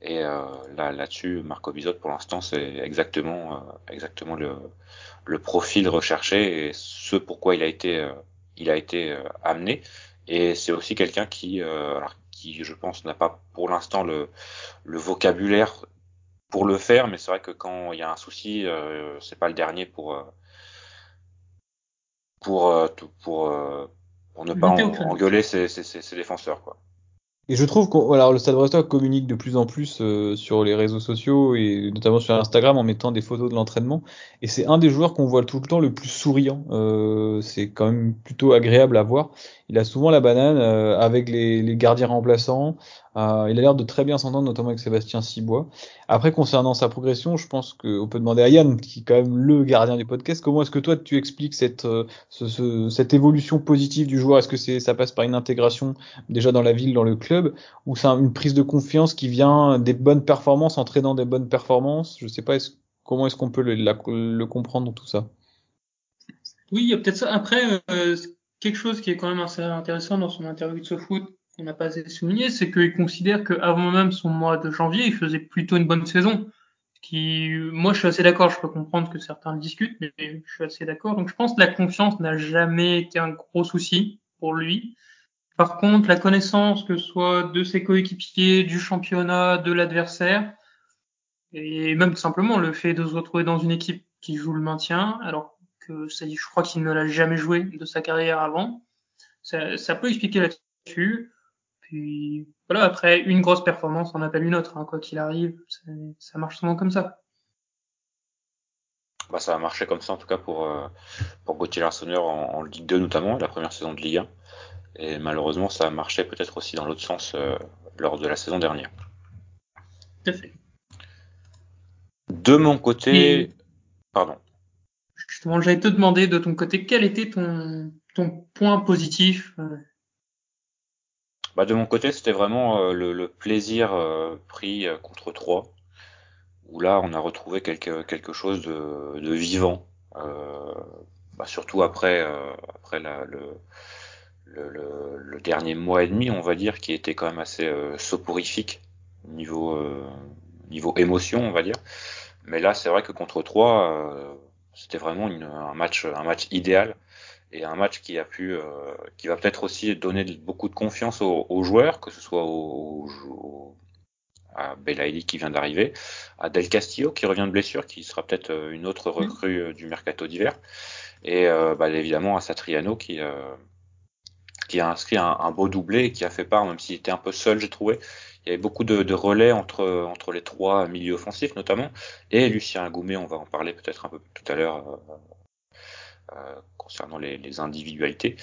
Et là, là-dessus, Marco Bizot, pour l'instant, c'est exactement, exactement le, le profil recherché et ce pourquoi il a été, il a été amené. Et c'est aussi quelqu'un qui, qui, je pense, n'a pas pour l'instant le, le vocabulaire pour le faire, mais c'est vrai que quand il y a un souci, euh, c'est pas le dernier pour euh, pour euh, pour, pour ne pas engueuler ses, ses, ses, défenseurs quoi. Et je trouve que le Stade Brestois communique de plus en plus euh, sur les réseaux sociaux et notamment sur Instagram en mettant des photos de l'entraînement. Et c'est un des joueurs qu'on voit tout le temps le plus souriant. Euh, c'est quand même plutôt agréable à voir. Il a souvent la banane euh, avec les, les, gardiens remplaçants. Euh, il a l'air de très bien s'entendre, notamment avec Sébastien Cibois. Après, concernant sa progression, je pense qu'on peut demander à Yann, qui est quand même le gardien du podcast, comment est-ce que toi tu expliques cette, euh, ce, cette évolution positive du joueur? Est-ce que c'est ça passe par une intégration déjà dans la ville, dans le club, ou c'est une prise de confiance qui vient des bonnes performances, entraînant des bonnes performances Je sais pas, comment est-ce qu'on peut le, le, comprendre tout ça? Oui, il y a peut-être ça. Après, euh, quelque chose qui est quand même assez intéressant dans son interview de ce foot qu'on n'a pas assez souligné, c'est qu'il considère qu'avant même son mois de janvier, il faisait plutôt une bonne saison. Moi, je suis assez d'accord. Je peux comprendre que certains le discutent, mais je suis assez d'accord. Donc, je pense que la confiance n'a jamais été un gros souci pour lui. Par contre, la connaissance, que ce soit de ses coéquipiers, du championnat, de l'adversaire, et même tout simplement le fait de se retrouver dans une équipe qui joue le maintien, alors que ça, je crois qu'il ne l'a jamais joué de sa carrière avant, ça, peut expliquer là-dessus. Puis voilà, après une grosse performance, on appelle une autre, hein, quoi qu'il arrive, ça marche souvent comme ça. Bah, ça a marché comme ça en tout cas pour, euh, pour Gauthier Larsonneur en, Ligue 2 notamment, la première saison de Ligue 1. Et malheureusement, ça a marché peut-être aussi dans l'autre sens euh, lors de la saison dernière. Tout à fait. De mon côté, pardon. Justement, j'allais te demander de ton côté, quel était ton, ton point positif euh, bah, de mon côté, c'était vraiment euh, le, plaisir euh, pris contre 3, où là, on a retrouvé quelque, quelque chose de, de vivant, bah, surtout après, après la, le, le, le, dernier mois et demi, on va dire, qui était quand même assez soporifique niveau, niveau émotion, on va dire. Mais là, c'est vrai que contre 3, c'était vraiment une, un match, un match idéal et un match qui a pu, euh, qui va peut-être aussi donner beaucoup de confiance aux, joueurs, que ce soit au, à Belaïli qui vient d'arriver, à Del Castillo qui revient de blessure, qui sera peut-être euh, une autre mm. recrue euh, du mercato d'hiver, et bah, évidemment à Satriano qui qui a inscrit un, beau doublé et qui a fait part, même s'il était un peu seul, j'ai trouvé. Il y avait beaucoup de, relais entre entre les trois milieux offensifs notamment, et Lucien Agoumet, on va en parler peut-être un peu tout à l'heure euh, concernant les, individualités.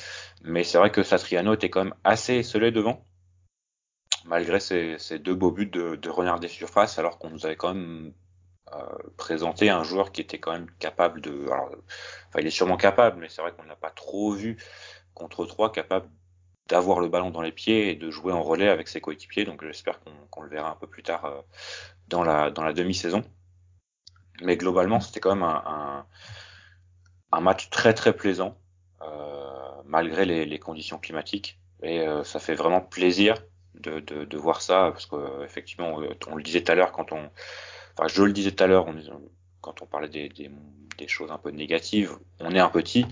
Mais c'est vrai que Satriano était quand même assez esselé devant, malgré ces, deux beaux buts de, renard des surfaces, alors qu'on nous avait quand même euh, présenté un joueur qui était quand même capable de. Alors, enfin, il est sûrement capable, mais c'est vrai qu'on ne l'a pas trop vu contre trois, capable d'avoir le ballon dans les pieds et de jouer en relais avec ses coéquipiers. Donc j'espère qu'on le verra un peu plus tard euh, dans la, dans la demi-saison. Mais globalement, c'était quand même un, un match très très plaisant euh, malgré les, les, conditions climatiques et euh, ça fait vraiment plaisir de, de, de voir ça parce que effectivement euh, on le disait tout à l'heure quand on enfin je le disais tout à l'heure quand on parlait des, des, des, choses un peu négatives on est un petit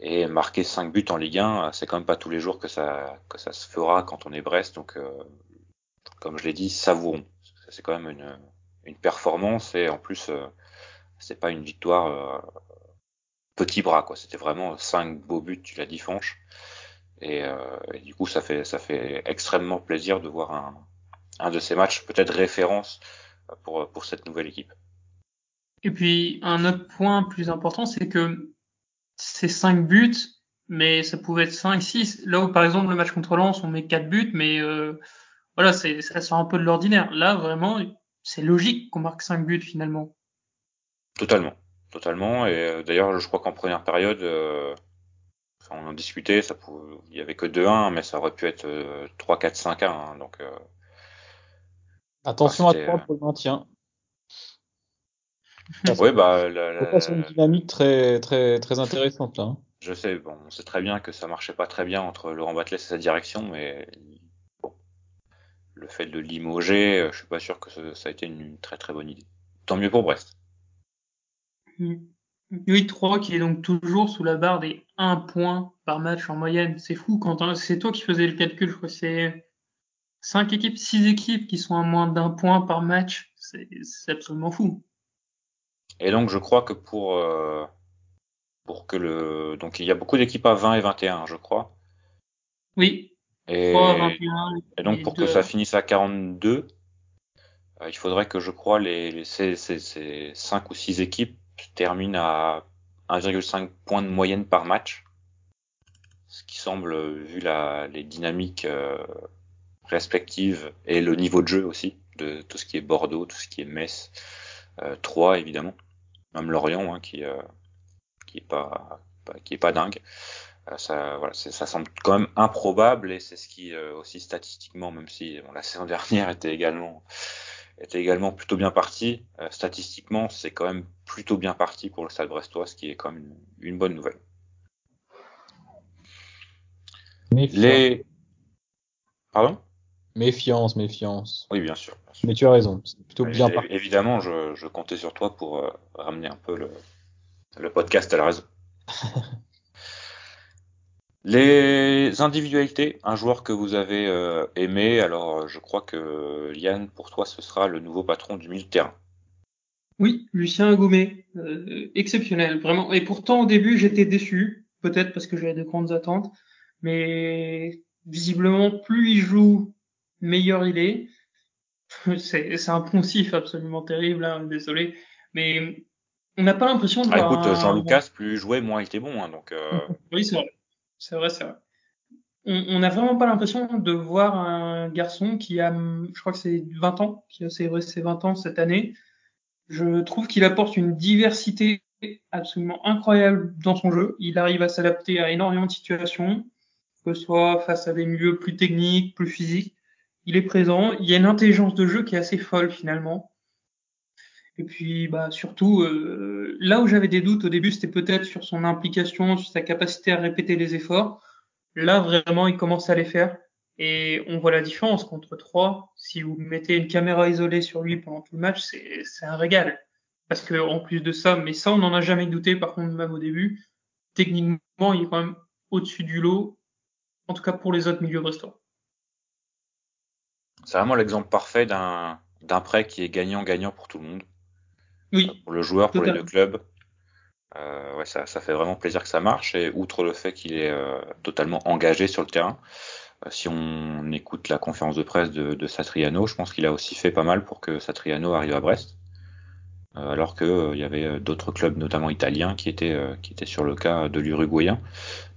et marquer 5 buts en Ligue 1 c'est quand même pas tous les jours que ça que ça se fera quand on est Brest donc euh, comme je l'ai dit savourons c'est quand même une, une performance et en plus c'est pas une victoire petit bras quoi. C'était vraiment cinq beaux buts, tu l'as dit Fanche. Et, euh, et, du coup ça fait ça fait extrêmement plaisir de voir un, un de ces matchs peut-être référence pour pour cette nouvelle équipe. Et puis un autre point plus important, c'est que c'est cinq buts, mais ça pouvait être 5, 6. Là où par exemple le match contre Lens, on met quatre buts, mais euh, voilà, c'est ça sort un peu de l'ordinaire. Là vraiment, c'est logique qu'on marque cinq buts finalement. Totalement totalement. Et euh, d'ailleurs, je crois qu'en première période, euh, on en discutait, ça pouvait, il y avait que 2-1, mais ça aurait pu être 3-4-5-1. donc, euh, Attention à 3 pour le maintien. Oui, bah, la, la, une dynamique très, très, très intéressante là. Hein. Je sais, bon, on sait très bien que ça marchait pas très bien entre Laurent Batles et sa direction, mais bon. le fait de limoger, je suis pas sûr que ça a été une, très très bonne idée. Tant mieux pour Brest. Mm. Oui, 3 qui est donc toujours sous la barre des 1 point par match en moyenne. C'est fou quand c'est toi qui faisais le calcul, je crois que c'est 5 équipes, 6 équipes qui sont à moins d'un point par match. C'est absolument fou. Et donc je crois que pour euh, pour que le donc il y a beaucoup d'équipes à 20 et 21, je crois. Oui. Et, 3, 21, et donc pour que ça finisse à 42, euh, il faudrait que je crois les, les ces, ces, ces 5 ou 6 équipes terminent à 1,5 points de moyenne par match. Ce qui semble, vu la, les dynamiques euh, respectives et le niveau de jeu aussi, de tout ce qui est Bordeaux, tout ce qui est Metz, 3 évidemment, même Lorient hein, qui, euh, qui est pas, qui est pas dingue. Euh, ça, voilà, ça semble quand même improbable et c'est ce qui euh, aussi statistiquement, même si bon, la saison [laughs] dernière était également était également plutôt bien parti. Euh, statistiquement, c'est quand même plutôt bien parti pour le Stade Brestois, ce qui est quand même une, bonne nouvelle. Les... Pardon? Méfiance, méfiance. Oui, bien sûr. Mais tu as raison, c'est plutôt bien parti. Évidemment, je, je, comptais sur toi pour euh, ramener un peu le, le podcast à la raison. [laughs] Les individualités, un joueur que vous avez euh, aimé, alors je crois que Yann, pour toi, ce sera le nouveau patron du milieu de terrain. Oui, Lucien Agoumet, euh, exceptionnel, vraiment. Et pourtant, au début, j'étais déçu, peut-être parce que j'avais de grandes attentes, mais visiblement, plus il joue, meilleur il [laughs] est. c'est un poncif absolument terrible, hein, désolé, mais on n'a pas l'impression de ah, Écoute, Jean-Lucas, plus il jouait, moins il était bon, hein, donc. Euh... [laughs] oui, c'est vrai. C'est vrai, c'est vrai. On n'a vraiment pas l'impression de voir un garçon qui a, je crois que c'est 20 ans, qui a célébré ses 20 ans cette année. Je trouve qu'il apporte une diversité absolument incroyable dans son jeu. Il arrive à s'adapter à énormément de situations, que ce soit face à des milieux plus techniques, plus physiques. Il est présent. Il y a une intelligence de jeu qui est assez folle finalement. Et puis, bah, surtout, euh, là où j'avais des doutes au début, c'était peut-être sur son implication, sur sa capacité à répéter les efforts. Là, vraiment, il commence à les faire. Et on voit la différence contre trois. Si vous mettez une caméra isolée sur lui pendant tout le match, c'est un régal. Parce que en plus de ça, mais ça, on n'en a jamais douté. Par contre, même au début, techniquement, il est quand même au-dessus du lot. En tout cas, pour les autres milieux restants. C'est vraiment l'exemple parfait d'un prêt qui est gagnant-gagnant pour tout le monde. Oui. Pour le joueur, pour les deux clubs. Euh, ouais, ça, ça, fait vraiment plaisir que ça marche. Et outre le fait qu'il est euh, totalement engagé sur le terrain, euh, si on écoute la conférence de presse de, de Satriano, je pense qu'il a aussi fait pas mal pour que Satriano arrive à Brest. Euh, alors que il y avait d'autres clubs, notamment italiens, qui étaient qui étaient sur le cas de l'Uruguayen.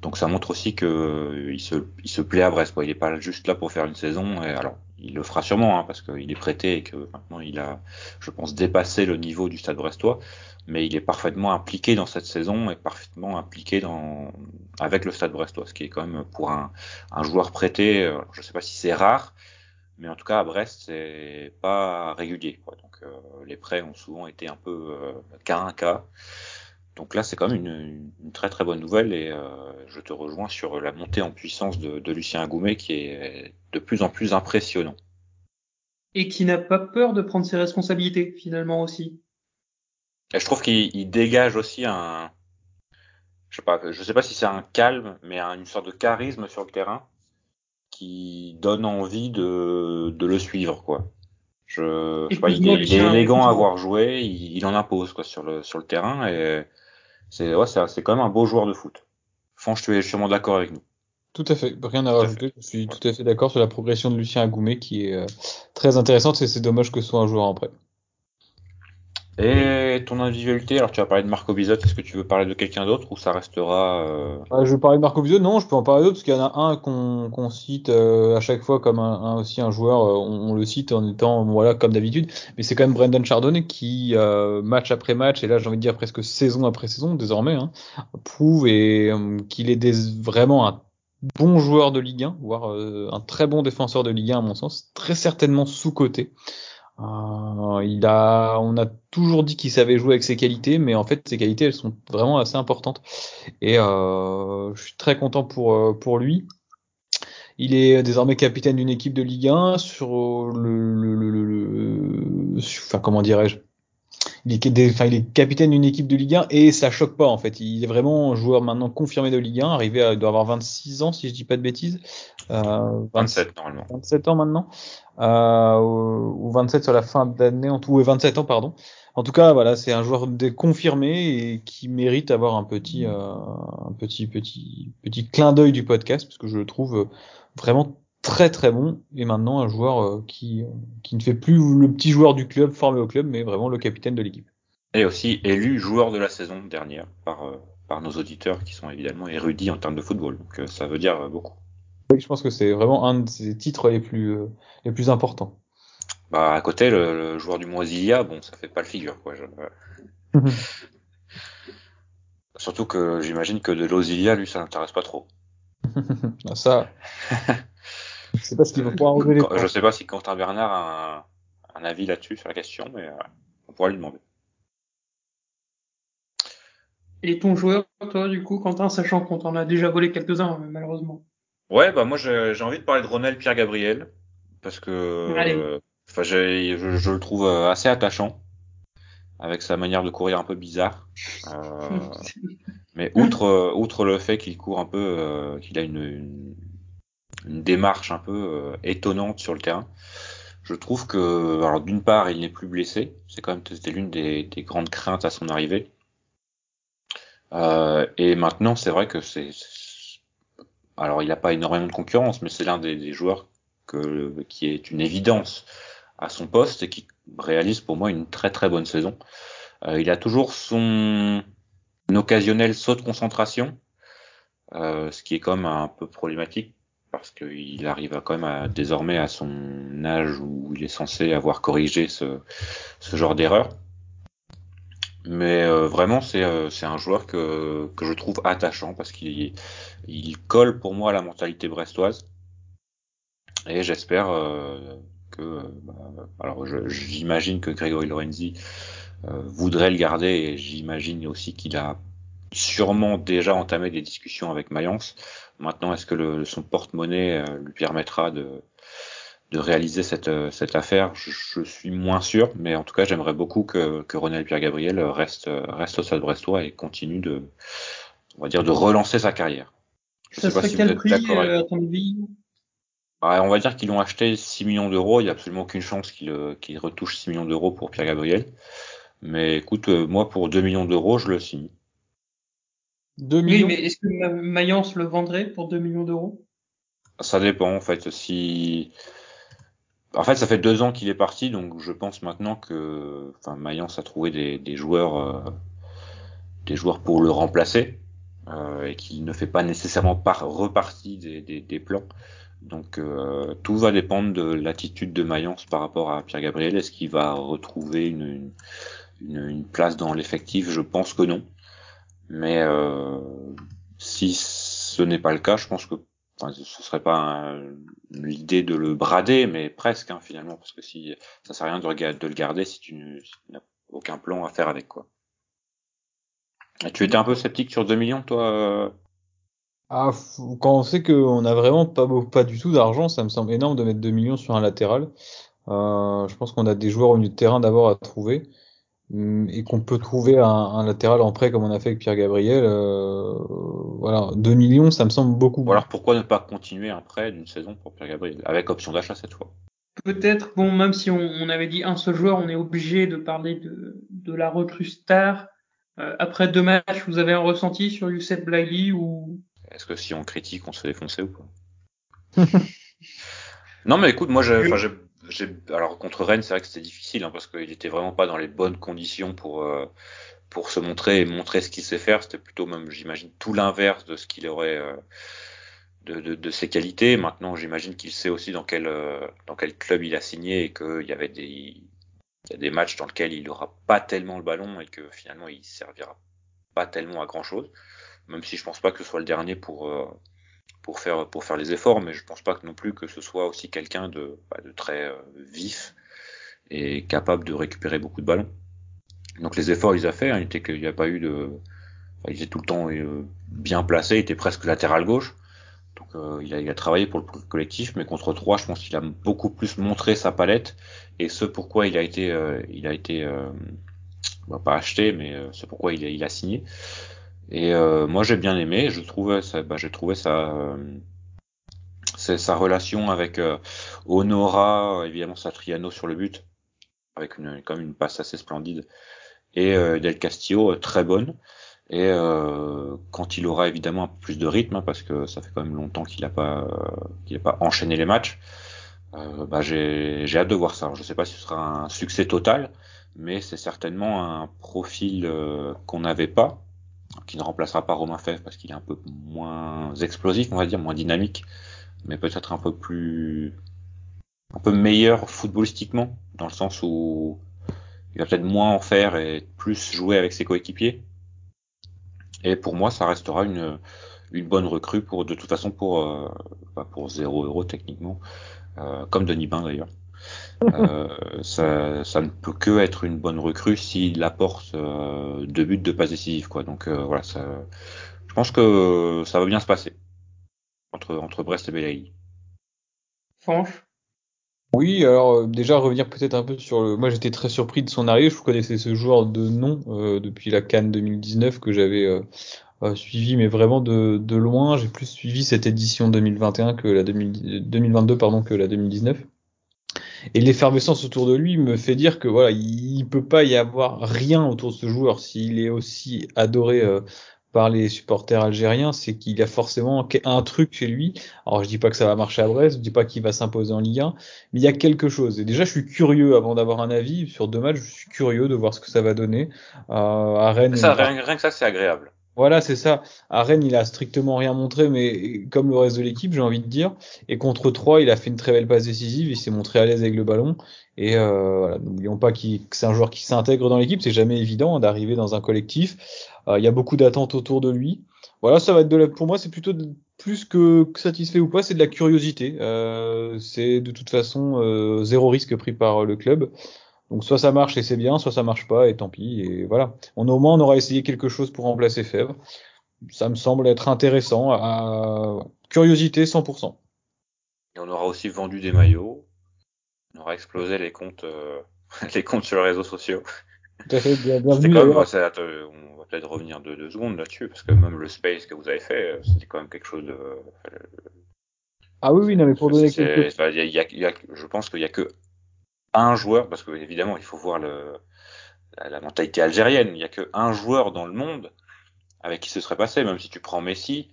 Donc ça montre aussi que il se il se plaît à Brest. Quoi. Il est pas juste là pour faire une saison. Et alors il le fera sûrement hein, parce qu'il est prêté et que maintenant il a, je pense, dépassé le niveau du Stade Brestois. Mais il est parfaitement impliqué dans cette saison et parfaitement impliqué dans avec le Stade Brestois, ce qui est quand même pour un, un joueur prêté, euh, je sais pas si c'est rare, mais en tout cas à Brest c'est pas régulier. Quoi. Donc euh, les prêts ont souvent été un peu euh, cas un cas. Donc là, c'est quand même une, une, très très bonne nouvelle et euh, je te rejoins sur la montée en puissance de, de Lucien Agoumet qui est de plus en plus impressionnant. Et qui n'a pas peur de prendre ses responsabilités finalement aussi. Et je trouve qu'il dégage aussi un, je sais pas, je sais pas si c'est un calme, mais une sorte de charisme sur le terrain qui donne envie de, de le suivre quoi. Je, je sais pas, il, est, il est élégant à voir jouer, il, il, en impose quoi sur le sur le terrain et c'est ouais, c'est quand même un beau joueur de foot. Franche, tu es sûrement d'accord avec nous. Tout à fait, rien à rajouter. Je suis tout à fait d'accord sur la progression de Lucien Agoumet qui est euh, très intéressante et c'est dommage que ce soit un joueur en prêt. Et ton individualité, alors tu as parlé de Marco Bizot, est-ce que tu veux parler de quelqu'un d'autre ou ça restera euh... ah, Je veux parler de Marco Bizot, non, je peux en parler d'autres parce qu'il y en a un qu'on cite euh, à chaque fois comme un, aussi un joueur, euh, on, le cite en étant voilà comme d'habitude, mais c'est quand même Brendan Chardonnay qui euh, match après match et là j'ai envie de dire presque saison après saison désormais hein, prouve et qu'il est des, vraiment un bon joueur de Ligue 1, voire un très bon défenseur de Ligue 1 à mon sens, très certainement sous côté. Euh, il a, on a toujours dit qu'il savait jouer avec ses qualités, mais en fait ses qualités elles sont vraiment assez importantes. Et euh, je suis très content pour euh, pour lui. Il est désormais capitaine d'une équipe de Ligue 1 sur le, le, le, le enfin comment dirais-je? Il est, enfin, il est capitaine d'une équipe de Ligue 1 et ça choque pas en fait. Il est vraiment un joueur maintenant confirmé de Ligue 1, arrivé à il doit avoir 26 ans si je dis pas de bêtises. Euh, 27 normalement. 27 ans maintenant. Euh, ou 27 sur la fin d'année en tout, ou 27 ans pardon. En tout cas, voilà, c'est un joueur confirmé et qui mérite d'avoir un petit, euh, un petit, petit, petit clin d'œil du podcast parce que je le trouve vraiment très très bon et maintenant un joueur euh, qui, qui ne fait plus le petit joueur du club formé au club mais vraiment le capitaine de l'équipe. Et aussi élu joueur de la saison dernière par, euh, par nos auditeurs qui sont évidemment érudits en termes de football. Donc euh, ça veut dire beaucoup. Oui, je pense que c'est vraiment un de ses titres les plus, les plus importants. Bah à côté le, joueur du Moisilia, bon ça fait pas le figure quoi. [laughs] Surtout que j'imagine que de l'Osilia, lui, ça n'intéresse pas trop. [laughs] ça, Je sais pas ce pouvoir Je sais pas si Quentin Bernard a un, avis là-dessus sur la question, mais euh, on pourra lui demander. Et ton joueur, toi, du coup, Quentin, sachant qu'on t'en a déjà volé quelques-uns, euh, malheureusement? Ouais, bah moi j'ai envie de parler de Ronald Pierre Gabriel parce que euh, enfin je, je, le trouve assez attachant avec sa manière de courir un peu bizarre. Euh, [laughs] mais outre outre le fait qu'il court un peu, qu'il a une, une démarche un peu euh, étonnante sur le terrain. Je trouve que, alors d'une part, il n'est plus blessé. C'est quand même c'était l'une des, grandes craintes à son arrivée. Euh, et maintenant, c'est vrai que c'est, alors il n'a pas énormément de concurrence, mais c'est l'un des, joueurs qui est une évidence à son poste et qui réalise pour moi une très très bonne saison. Euh, il a toujours son occasionnel saut de concentration, ce qui est quand même un peu problématique parce qu'il arrive quand même à, désormais à son âge où il est censé avoir corrigé ce, ce genre d'erreur. Mais euh, vraiment, c'est euh, un joueur que, que je trouve attachant parce qu'il il colle pour moi à la mentalité brestoise. Et j'espère euh, que, bah, alors j'imagine que Grégory Lorenzi voudrait le garder et j'imagine aussi qu'il a sûrement déjà entamé des discussions avec Mayence Maintenant, est-ce que le, son porte-monnaie euh, lui permettra de, de réaliser cette, euh, cette affaire je, suis moins sûr, mais en tout cas, j'aimerais beaucoup que, que Ronald Pierre-Gabriel reste, reste au Stade Brestois et continue de, on va dire, de relancer sa carrière. Je Ça sais pas si quel prix, euh, à ton avis? Bah, on va dire qu'ils l'ont acheté 6 millions d'euros. Il n'y a absolument aucune chance qu'il qu retouche 6 millions d'euros pour Pierre Gabriel. Mais écoute, moi, pour 2 millions d'euros, je le signe. 2 millions. Oui, mais est-ce que Mayence le vendrait pour 2 millions d'euros? Ça dépend, en fait. Si. En fait, ça fait deux ans qu'il est parti, donc je pense maintenant que Mayence a trouvé des, joueurs, euh, des joueurs pour le remplacer euh, et qu'il ne fait pas nécessairement par repartie des, plans. Donc euh, tout va dépendre de l'attitude de Mayence par rapport à Pierre Gabriel. Est-ce qu'il va retrouver une, place dans l'effectif? Je pense que non. Mais si ce n'est pas le cas, je pense que enfin, ce serait pas l'idée de le brader, mais presque hein, finalement, parce que si ça sert à rien de, le garder si tu n'as aucun plan à faire avec quoi. Et tu étais un peu sceptique sur 2 millions, toi euh? Ah, quand on sait qu'on a vraiment pas, pas du tout d'argent, ça me semble énorme de mettre 2 millions sur un latéral. Euh, je pense qu'on a des joueurs au milieu de terrain d'abord à trouver. Mm, et qu'on peut trouver un, latéral en prêt comme on a fait avec Pierre Gabriel, euh, voilà, 2 millions, ça me semble beaucoup. Ou alors pourquoi ne pas continuer un prêt d'une saison pour Pierre Gabriel, avec option d'achat cette fois Peut-être, bon, même si on, avait dit un seul joueur, on est obligé de parler de, de la recrue star. Euh, après deux matchs, vous avez un ressenti sur Youssef Blaili ou? Est-ce que si on critique, on se fait défoncer ou pas? [laughs] Non, mais écoute, moi, j'ai alors contre Rennes, c'est vrai que c'était difficile hein, parce qu'il était vraiment pas dans les bonnes conditions pour euh, pour se montrer et montrer ce qu'il sait faire. C'était plutôt même, j'imagine, tout l'inverse de ce qu'il aurait euh, de, de, de, ses qualités. Maintenant, j'imagine qu'il sait aussi dans quel euh, dans quel club il a signé et qu'il y avait des il y a des matchs dans lesquels il aura pas tellement le ballon et que finalement il servira pas tellement à grand chose. Même si je pense pas que ce soit le dernier pour pour faire pour faire les efforts, mais je pense pas que non plus que ce soit aussi quelqu'un de, bah, de très euh, vif et capable de récupérer beaucoup de ballons. Donc les efforts ils a fait, hein, il était qu'il n'y a pas eu de, enfin, il était tout le temps euh, bien placé, il était presque latéral gauche. Donc euh, il, a, il, a, travaillé pour le collectif, mais contre 3, je pense qu'il a beaucoup plus montré sa palette et ce pourquoi il a été, euh, il a été euh, bah, pas acheté, mais ce pourquoi il a, il a signé. Et moi j'ai bien aimé, je trouvais ça, bah, j'ai trouvé ça, c'est sa relation avec Honora, évidemment Satriano sur le but, avec une, comme une passe assez splendide, et Del Castillo très bonne. Et euh, quand il aura évidemment un peu plus de rythme, hein, parce que ça fait quand même longtemps qu'il n'a pas, euh, qu'il a pas enchaîné les matchs, euh, bah j'ai, hâte de voir ça. je ne sais pas si ce sera un succès total, mais c'est certainement un profil euh, qu'on n'avait pas, qui ne remplacera pas Romain Fèvre parce qu'il est un peu moins explosif, on va dire, moins dynamique, mais peut-être un peu plus, un peu meilleur footballistiquement, dans le sens où il va peut-être moins en faire et plus jouer avec ses coéquipiers. Et pour moi, ça restera une, une bonne recrue pour de toute façon pour euh, pour 0 euros techniquement, euh, comme Denis Bain d'ailleurs. Euh, ça, ça ne peut que être une bonne recrue s'il apporte euh, deux buts de passe décisive quoi. Donc euh, voilà, ça, je pense que ça va bien se passer entre entre Brest et Belaï. Franche. Oui, alors déjà revenir peut-être un peu sur le. Moi, j'étais très surpris de son arrivée. Je connaissais ce joueur de nom depuis la Cannes 2019 que j'avais euh, suivi, mais vraiment de, de loin. J'ai plus suivi cette édition 2021 que la 2022 pardon que la 2019. Et l'effervescence autour de lui me fait dire que voilà, il peut pas y avoir rien autour de ce joueur s'il est aussi adoré euh, par les supporters algériens, c'est qu'il y a forcément un truc chez lui. Alors je dis pas que ça va marcher à Brest, je dis pas qu'il va s'imposer en Ligue 1, mais il y a quelque chose. Et déjà je suis curieux avant d'avoir un avis sur deux matchs, je suis curieux de voir ce que ça va donner. Euh, à Rennes, ça, rien, rien, que ça c'est agréable. Voilà, c'est ça. À Rennes, il a strictement rien montré, mais comme le reste de l'équipe, j'ai envie de dire. Et contre 3, il a fait une très belle passe décisive, il s'est montré à l'aise avec le ballon. Et euh, voilà, n'oublions pas que c'est un joueur qui s'intègre dans l'équipe, c'est jamais évident hein, d'arriver dans un collectif. Euh, il y a beaucoup d'attentes autour de lui. Voilà, ça va être de la, pour moi, c'est plutôt plus que, satisfait ou pas, c'est de la curiosité. Euh, c'est de toute façon zéro risque pris par le club. Donc soit ça marche et c'est bien, soit ça marche pas et tant pis. Et voilà. On, au moins on aura essayé quelque chose pour remplacer Fèvre. Ça me semble être intéressant. À... Curiosité 100%. Et on aura aussi vendu des maillots. On aura explosé les comptes, euh, [laughs] les comptes sur les réseaux sociaux. Tout à fait, bien, bienvenue. Quand même, on va peut-être revenir deux, deux secondes là-dessus, parce que même le space que vous avez fait, euh, c'était quand même quelque chose de. Ah oui, oui, non, mais pour donner quelque chose. je pense qu'il y a que un joueur, parce que évidemment il faut voir le, la, mentalité algérienne, il n'y a que un joueur dans le monde avec qui ce serait passé, même si tu prends Messi.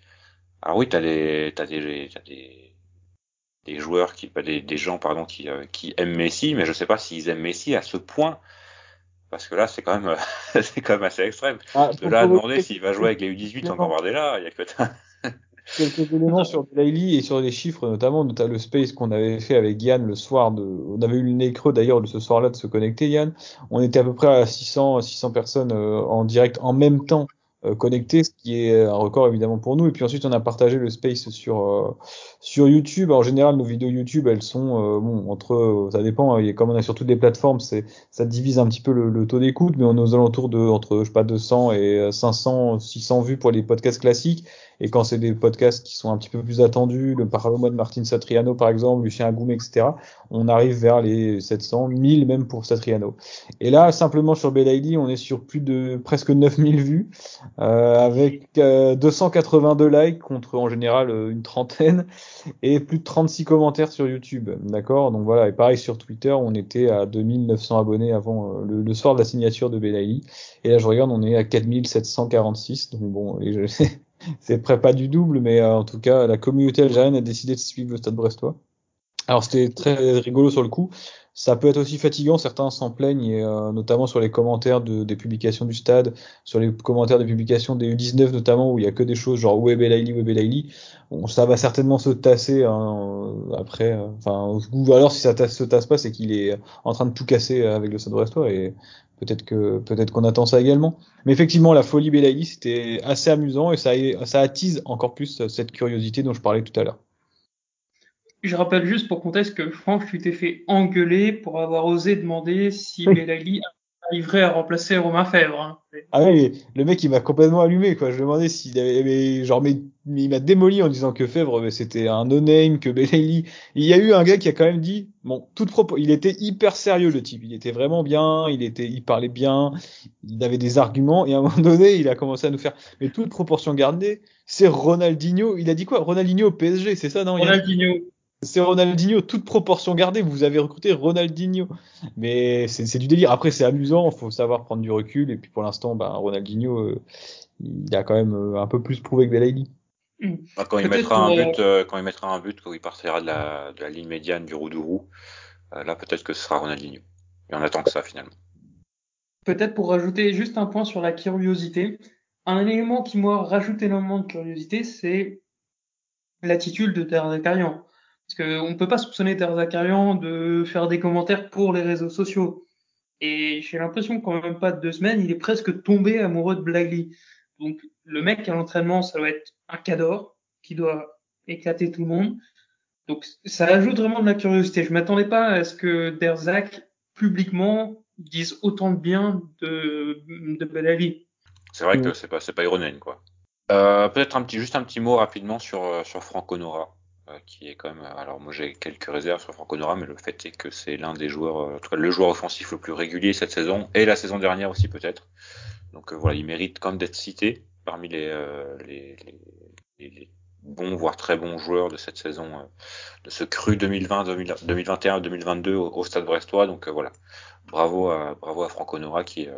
Alors oui, t'as des, t'as des, t'as des, des joueurs qui, des, des gens pardon qui, euh, qui aiment Messi, mais je sais pas s'ils aiment Messi à ce point, parce que là c'est quand même, [laughs] c'est quand même assez extrême. Ah, de là à demander s'il va jouer avec les U18 encore Bardella, il y a que quelques éléments sur Belaïli et sur les chiffres, notamment notamment le space qu'on avait fait avec Yann le soir. De, on avait eu le nez creux d'ailleurs de ce soir-là de se connecter, Yann. On était à peu près à 600, 600 personnes euh, en direct en même temps euh, connecté, ce qui est un record évidemment pour nous. Et puis ensuite, on a partagé le space sur euh, sur YouTube. En général, nos vidéos YouTube, elles sont euh, bon entre, ça dépend. Hein, comme on a sur toutes les plateformes, c'est ça divise un petit peu le, taux d'écoute, mais on est aux alentours de entre je sais pas 200 et 500, 600 vues pour les podcasts classiques. Et quand c'est des podcasts qui sont un petit peu plus attendus, le Parlement de Martin Satriano par exemple, Lucien Agoum, etc., on arrive vers les 700, 1000 même pour Satriano. Et là, simplement sur Belaïli, on est sur plus de presque 9000 vues, euh, avec 282 euh, likes contre en général euh, une trentaine, et plus de 36 commentaires sur YouTube. D'accord? Donc voilà, et pareil sur Twitter, on était à 2900 abonnés avant le, le soir de la signature de Belaïli. Et là, je regarde, on est à 4746. Donc bon, [laughs] c'est près pas du double, mais euh, en tout cas, la communauté algérienne a décidé de suivre le stade brestois. Alors c'était très rigolo sur le coup. Ça peut être aussi fatigant, certains s'en plaignent, et, euh, notamment sur les commentaires de, des publications du stade, sur les commentaires des publications des U19 notamment, où il y a que des choses genre Web Laili, Web Laili. Bon, ça va certainement se tasser hein, après. Euh, enfin, ou alors si ça se tasse pas, c'est qu'il est en train de tout casser avec le stade brestois, et peut-être que peut-être qu'on attend ça également. Mais effectivement, la folie Belaïli, c'était assez amusant et ça, ça attise encore plus cette curiosité dont je parlais tout à l'heure. Je rappelle juste pour contexte que Franck, tu t'es fait engueuler pour avoir osé demander si Belaïli arriverait à remplacer Romain Fèvre. Hein. Ah oui, le mec il m'a complètement allumé quoi. Je demandais s'il avait, genre mais, il m'a démoli en disant que Fèvre c'était un no-name, que Bellelli. Il y a eu un gars qui a quand même dit, bon, toute propos, il était hyper sérieux le type. Il était vraiment bien, il était, il parlait bien, il avait des arguments et à un moment donné il a commencé à nous faire, mais toute proportion gardée, c'est Ronaldinho. Il a dit quoi? Ronaldinho au PSG, c'est ça non? Ronaldinho c'est Ronaldinho, toute proportion gardée, vous avez recruté Ronaldinho. Mais c'est du délire. Après, c'est amusant, faut savoir prendre du recul. Et puis pour l'instant, bah, Ronaldinho, euh, il a quand même euh, un peu plus prouvé que Belaïli. Hmm. Bah, quand, il mettra un but, euh, quand il mettra un but, quand il partira de la, de la ligne médiane du Roudourou, là peut-être que ce sera Ronaldinho. Et on attend que ça finalement. Peut-être pour rajouter juste un point sur la curiosité. Un élément qui m'a rajouté énormément de curiosité, c'est l'attitude de Zakarian. Parce qu'on ne peut pas soupçonner Ter Zakarian de faire des commentaires pour les réseaux sociaux. Et j'ai l'impression qu'en même pas de deux semaines, il est presque tombé amoureux de Blagly. Donc le mec à l'entraînement, ça doit être un cador qui doit éclater tout le monde. Donc ça ajoute vraiment de la curiosité. Je m'attendais pas à ce que Derzak publiquement dise autant de bien de, de C'est vrai que c'est pas c'est pas ironique quoi. Euh, peut-être un petit juste un petit mot rapidement sur euh, sur Franco Nora. Euh, qui est quand même. Euh, alors moi j'ai quelques réserves sur Franco Nora, mais le fait est que c'est l'un des joueurs, euh, en tout cas le joueur offensif le plus régulier cette saison et la saison dernière aussi peut-être. Donc voilà, il mérite quand même d'être cité parmi les, les, les, les, bons voire très bons joueurs de cette saison, de ce cru 2020, 2021, 2022 au, Stade Brestois. Donc voilà, bravo à bravo à Franco Nora qui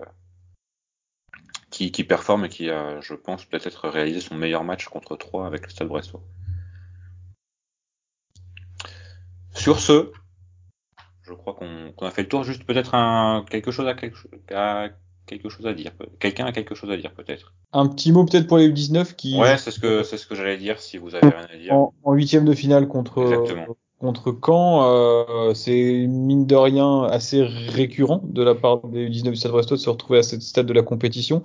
qui, qui performe et qui je pense, peut-être réalisé son meilleur match contre 3 avec le Stade Brestois. Sur ce, je crois qu'on a fait le tour. Juste peut-être un quelque chose à quelque, quelque chose à dire. Quelqu'un a quelque chose à dire peut-être. Un petit mot peut-être pour les U19 qui. Ouais, c'est ce que c'est ce que j'allais dire. Si vous avez rien à dire. En huitième de finale contre Exactement contre Caen, euh, c'est mine de rien assez récurrent de la part des 19 du Stade Brestois de se retrouver à cette stade de la compétition.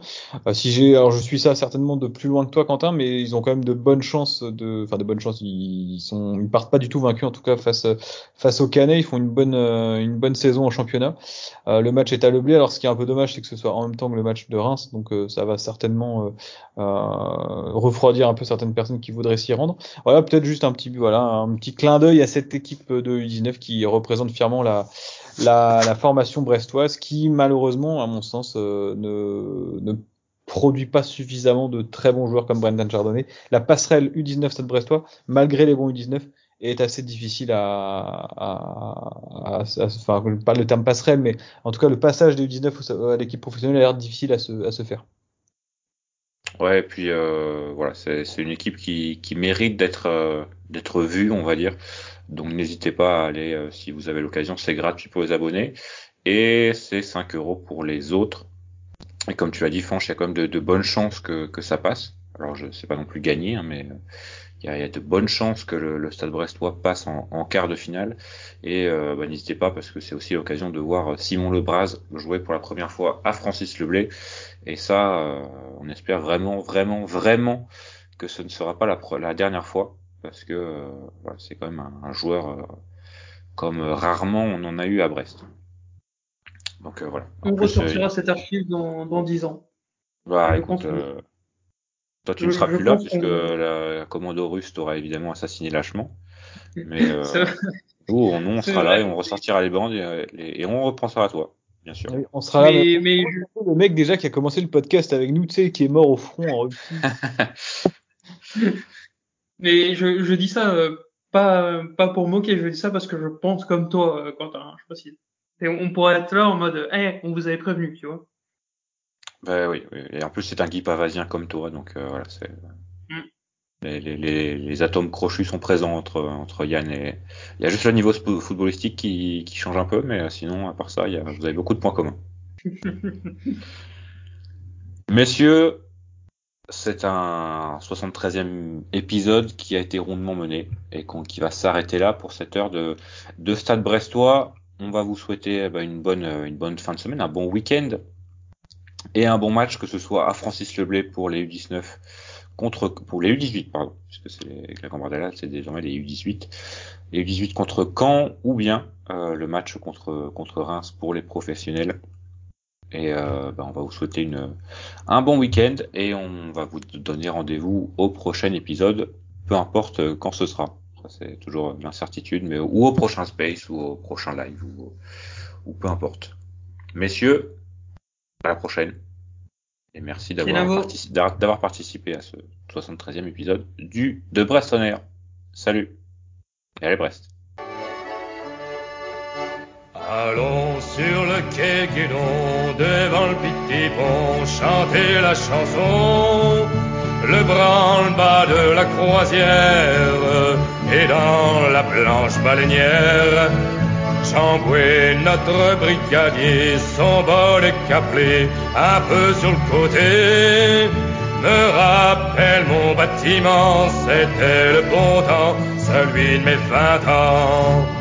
Euh, si j'ai, alors je suis ça certainement de plus loin que toi, Quentin, mais ils ont quand même de bonnes chances de, enfin de bonnes chances. Ils, sont, ils partent pas du tout vaincus en tout cas face face au Canet. Ils font une bonne euh, une bonne saison en championnat. Euh, le match est à l'oubli. Alors ce qui est un peu dommage, c'est que ce soit en même temps que le match de Reims, donc euh, ça va certainement refroidir un peu certaines personnes qui voudraient s'y rendre. Voilà, peut-être juste un petit voilà un petit clin d'œil à cette cette équipe de U19 qui représente fièrement la, formation brestoise qui malheureusement, à mon sens, euh, ne, produit pas suffisamment de très bons joueurs comme Brendan Chardonnay. La passerelle U19 Stade Brestois, malgré les bons U19, est assez difficile à, à, à, enfin pas le terme passerelle, mais en tout cas le passage des U19 à l'équipe professionnelle a l'air difficile à se, à faire. Ouais, et puis euh, voilà, c'est une équipe qui, qui mérite d'être euh, d'être vue, on va dire. Donc n'hésitez pas à aller, euh, si vous avez l'occasion, c'est gratuit pour les abonnés. Et c'est 5 euros pour les autres. Et comme tu l'as dit, Fanch, il y a quand même de, bonnes chances que, que, ça passe. Alors je sais pas non plus gagner, hein, mais euh, il y, a, de bonnes chances que le, Stade Brestois passe en, quart de finale. Et euh, bah, n'hésitez pas parce que c'est aussi l'occasion de voir Simon Lebras jouer pour la première fois à Francis Leblay. Et ça, on espère vraiment, vraiment, vraiment que ce ne sera pas la dernière fois parce que euh, voilà, c'est quand même un, joueur euh, comme rarement on en a eu à Brest. Donc euh, voilà. On ressortira cette archive dans, dans 10 ans. Bah écoute, toi tu ne seras plus là puisque la, la, commando russe t'aura évidemment assassiné lâchement. [laughs] Mais nous, on, on sera là et on ressortira les bandes et, et, on repensera à toi. Bien sûr. on sera là. Mais, mais... Le mec déjà qui a commencé le podcast avec nous, tu sais, qui est mort au front en [laughs] Mais je, je dis ça euh, pas pas pour moquer, je dis ça parce que je pense comme toi, euh, Quentin. Hein, je sais pas si. Et on pourrait être là en mode, eh, on vous avait prévenu, tu vois. Bah oui, oui. et en plus c'est un Guy Pavasien comme toi, donc euh, voilà, c'est. Mm. Les, les, les, atomes crochus sont présents entre, entre Yann et. Il y a juste le niveau footballistique qui, qui change un peu, mais sinon, à part ça, il y a, vous avez beaucoup de points communs. [laughs] Messieurs, c'est un 73e épisode qui a été rondement mené et qui va s'arrêter là pour cette heure de, de Stade Brestois. On va vous souhaiter eh ben, une, bonne, fin de semaine, un bon week-end et un bon match, que ce soit à Francis Leblay pour les U19 contre pour les U18 pardon, puisque c'est la c'est désormais les U18, les U18 contre Caen ou bien euh, le match contre Reims pour les professionnels Et euh, bah, on va vous souhaiter une, un bon week-end et on va vous donner rendez-vous au prochain épisode, peu importe quand ce sera. c'est toujours l'incertitude, mais ou au prochain space ou au prochain live ou, ou peu importe. Messieurs, à la prochaine. Et merci d'avoir participé à ce 73e épisode du de Brest Air. Salut. Et allez Brest. Allons sur le quai Guédon, devant le petit pont, chanter la chanson. Le branle-bas de la croisière et dans la blanche baleinière Chamboué, notre brigadier, son bol est caplé, un peu sur le côté. Me rappelle mon bâtiment, c'était le bon temps, celui de mes vingt ans.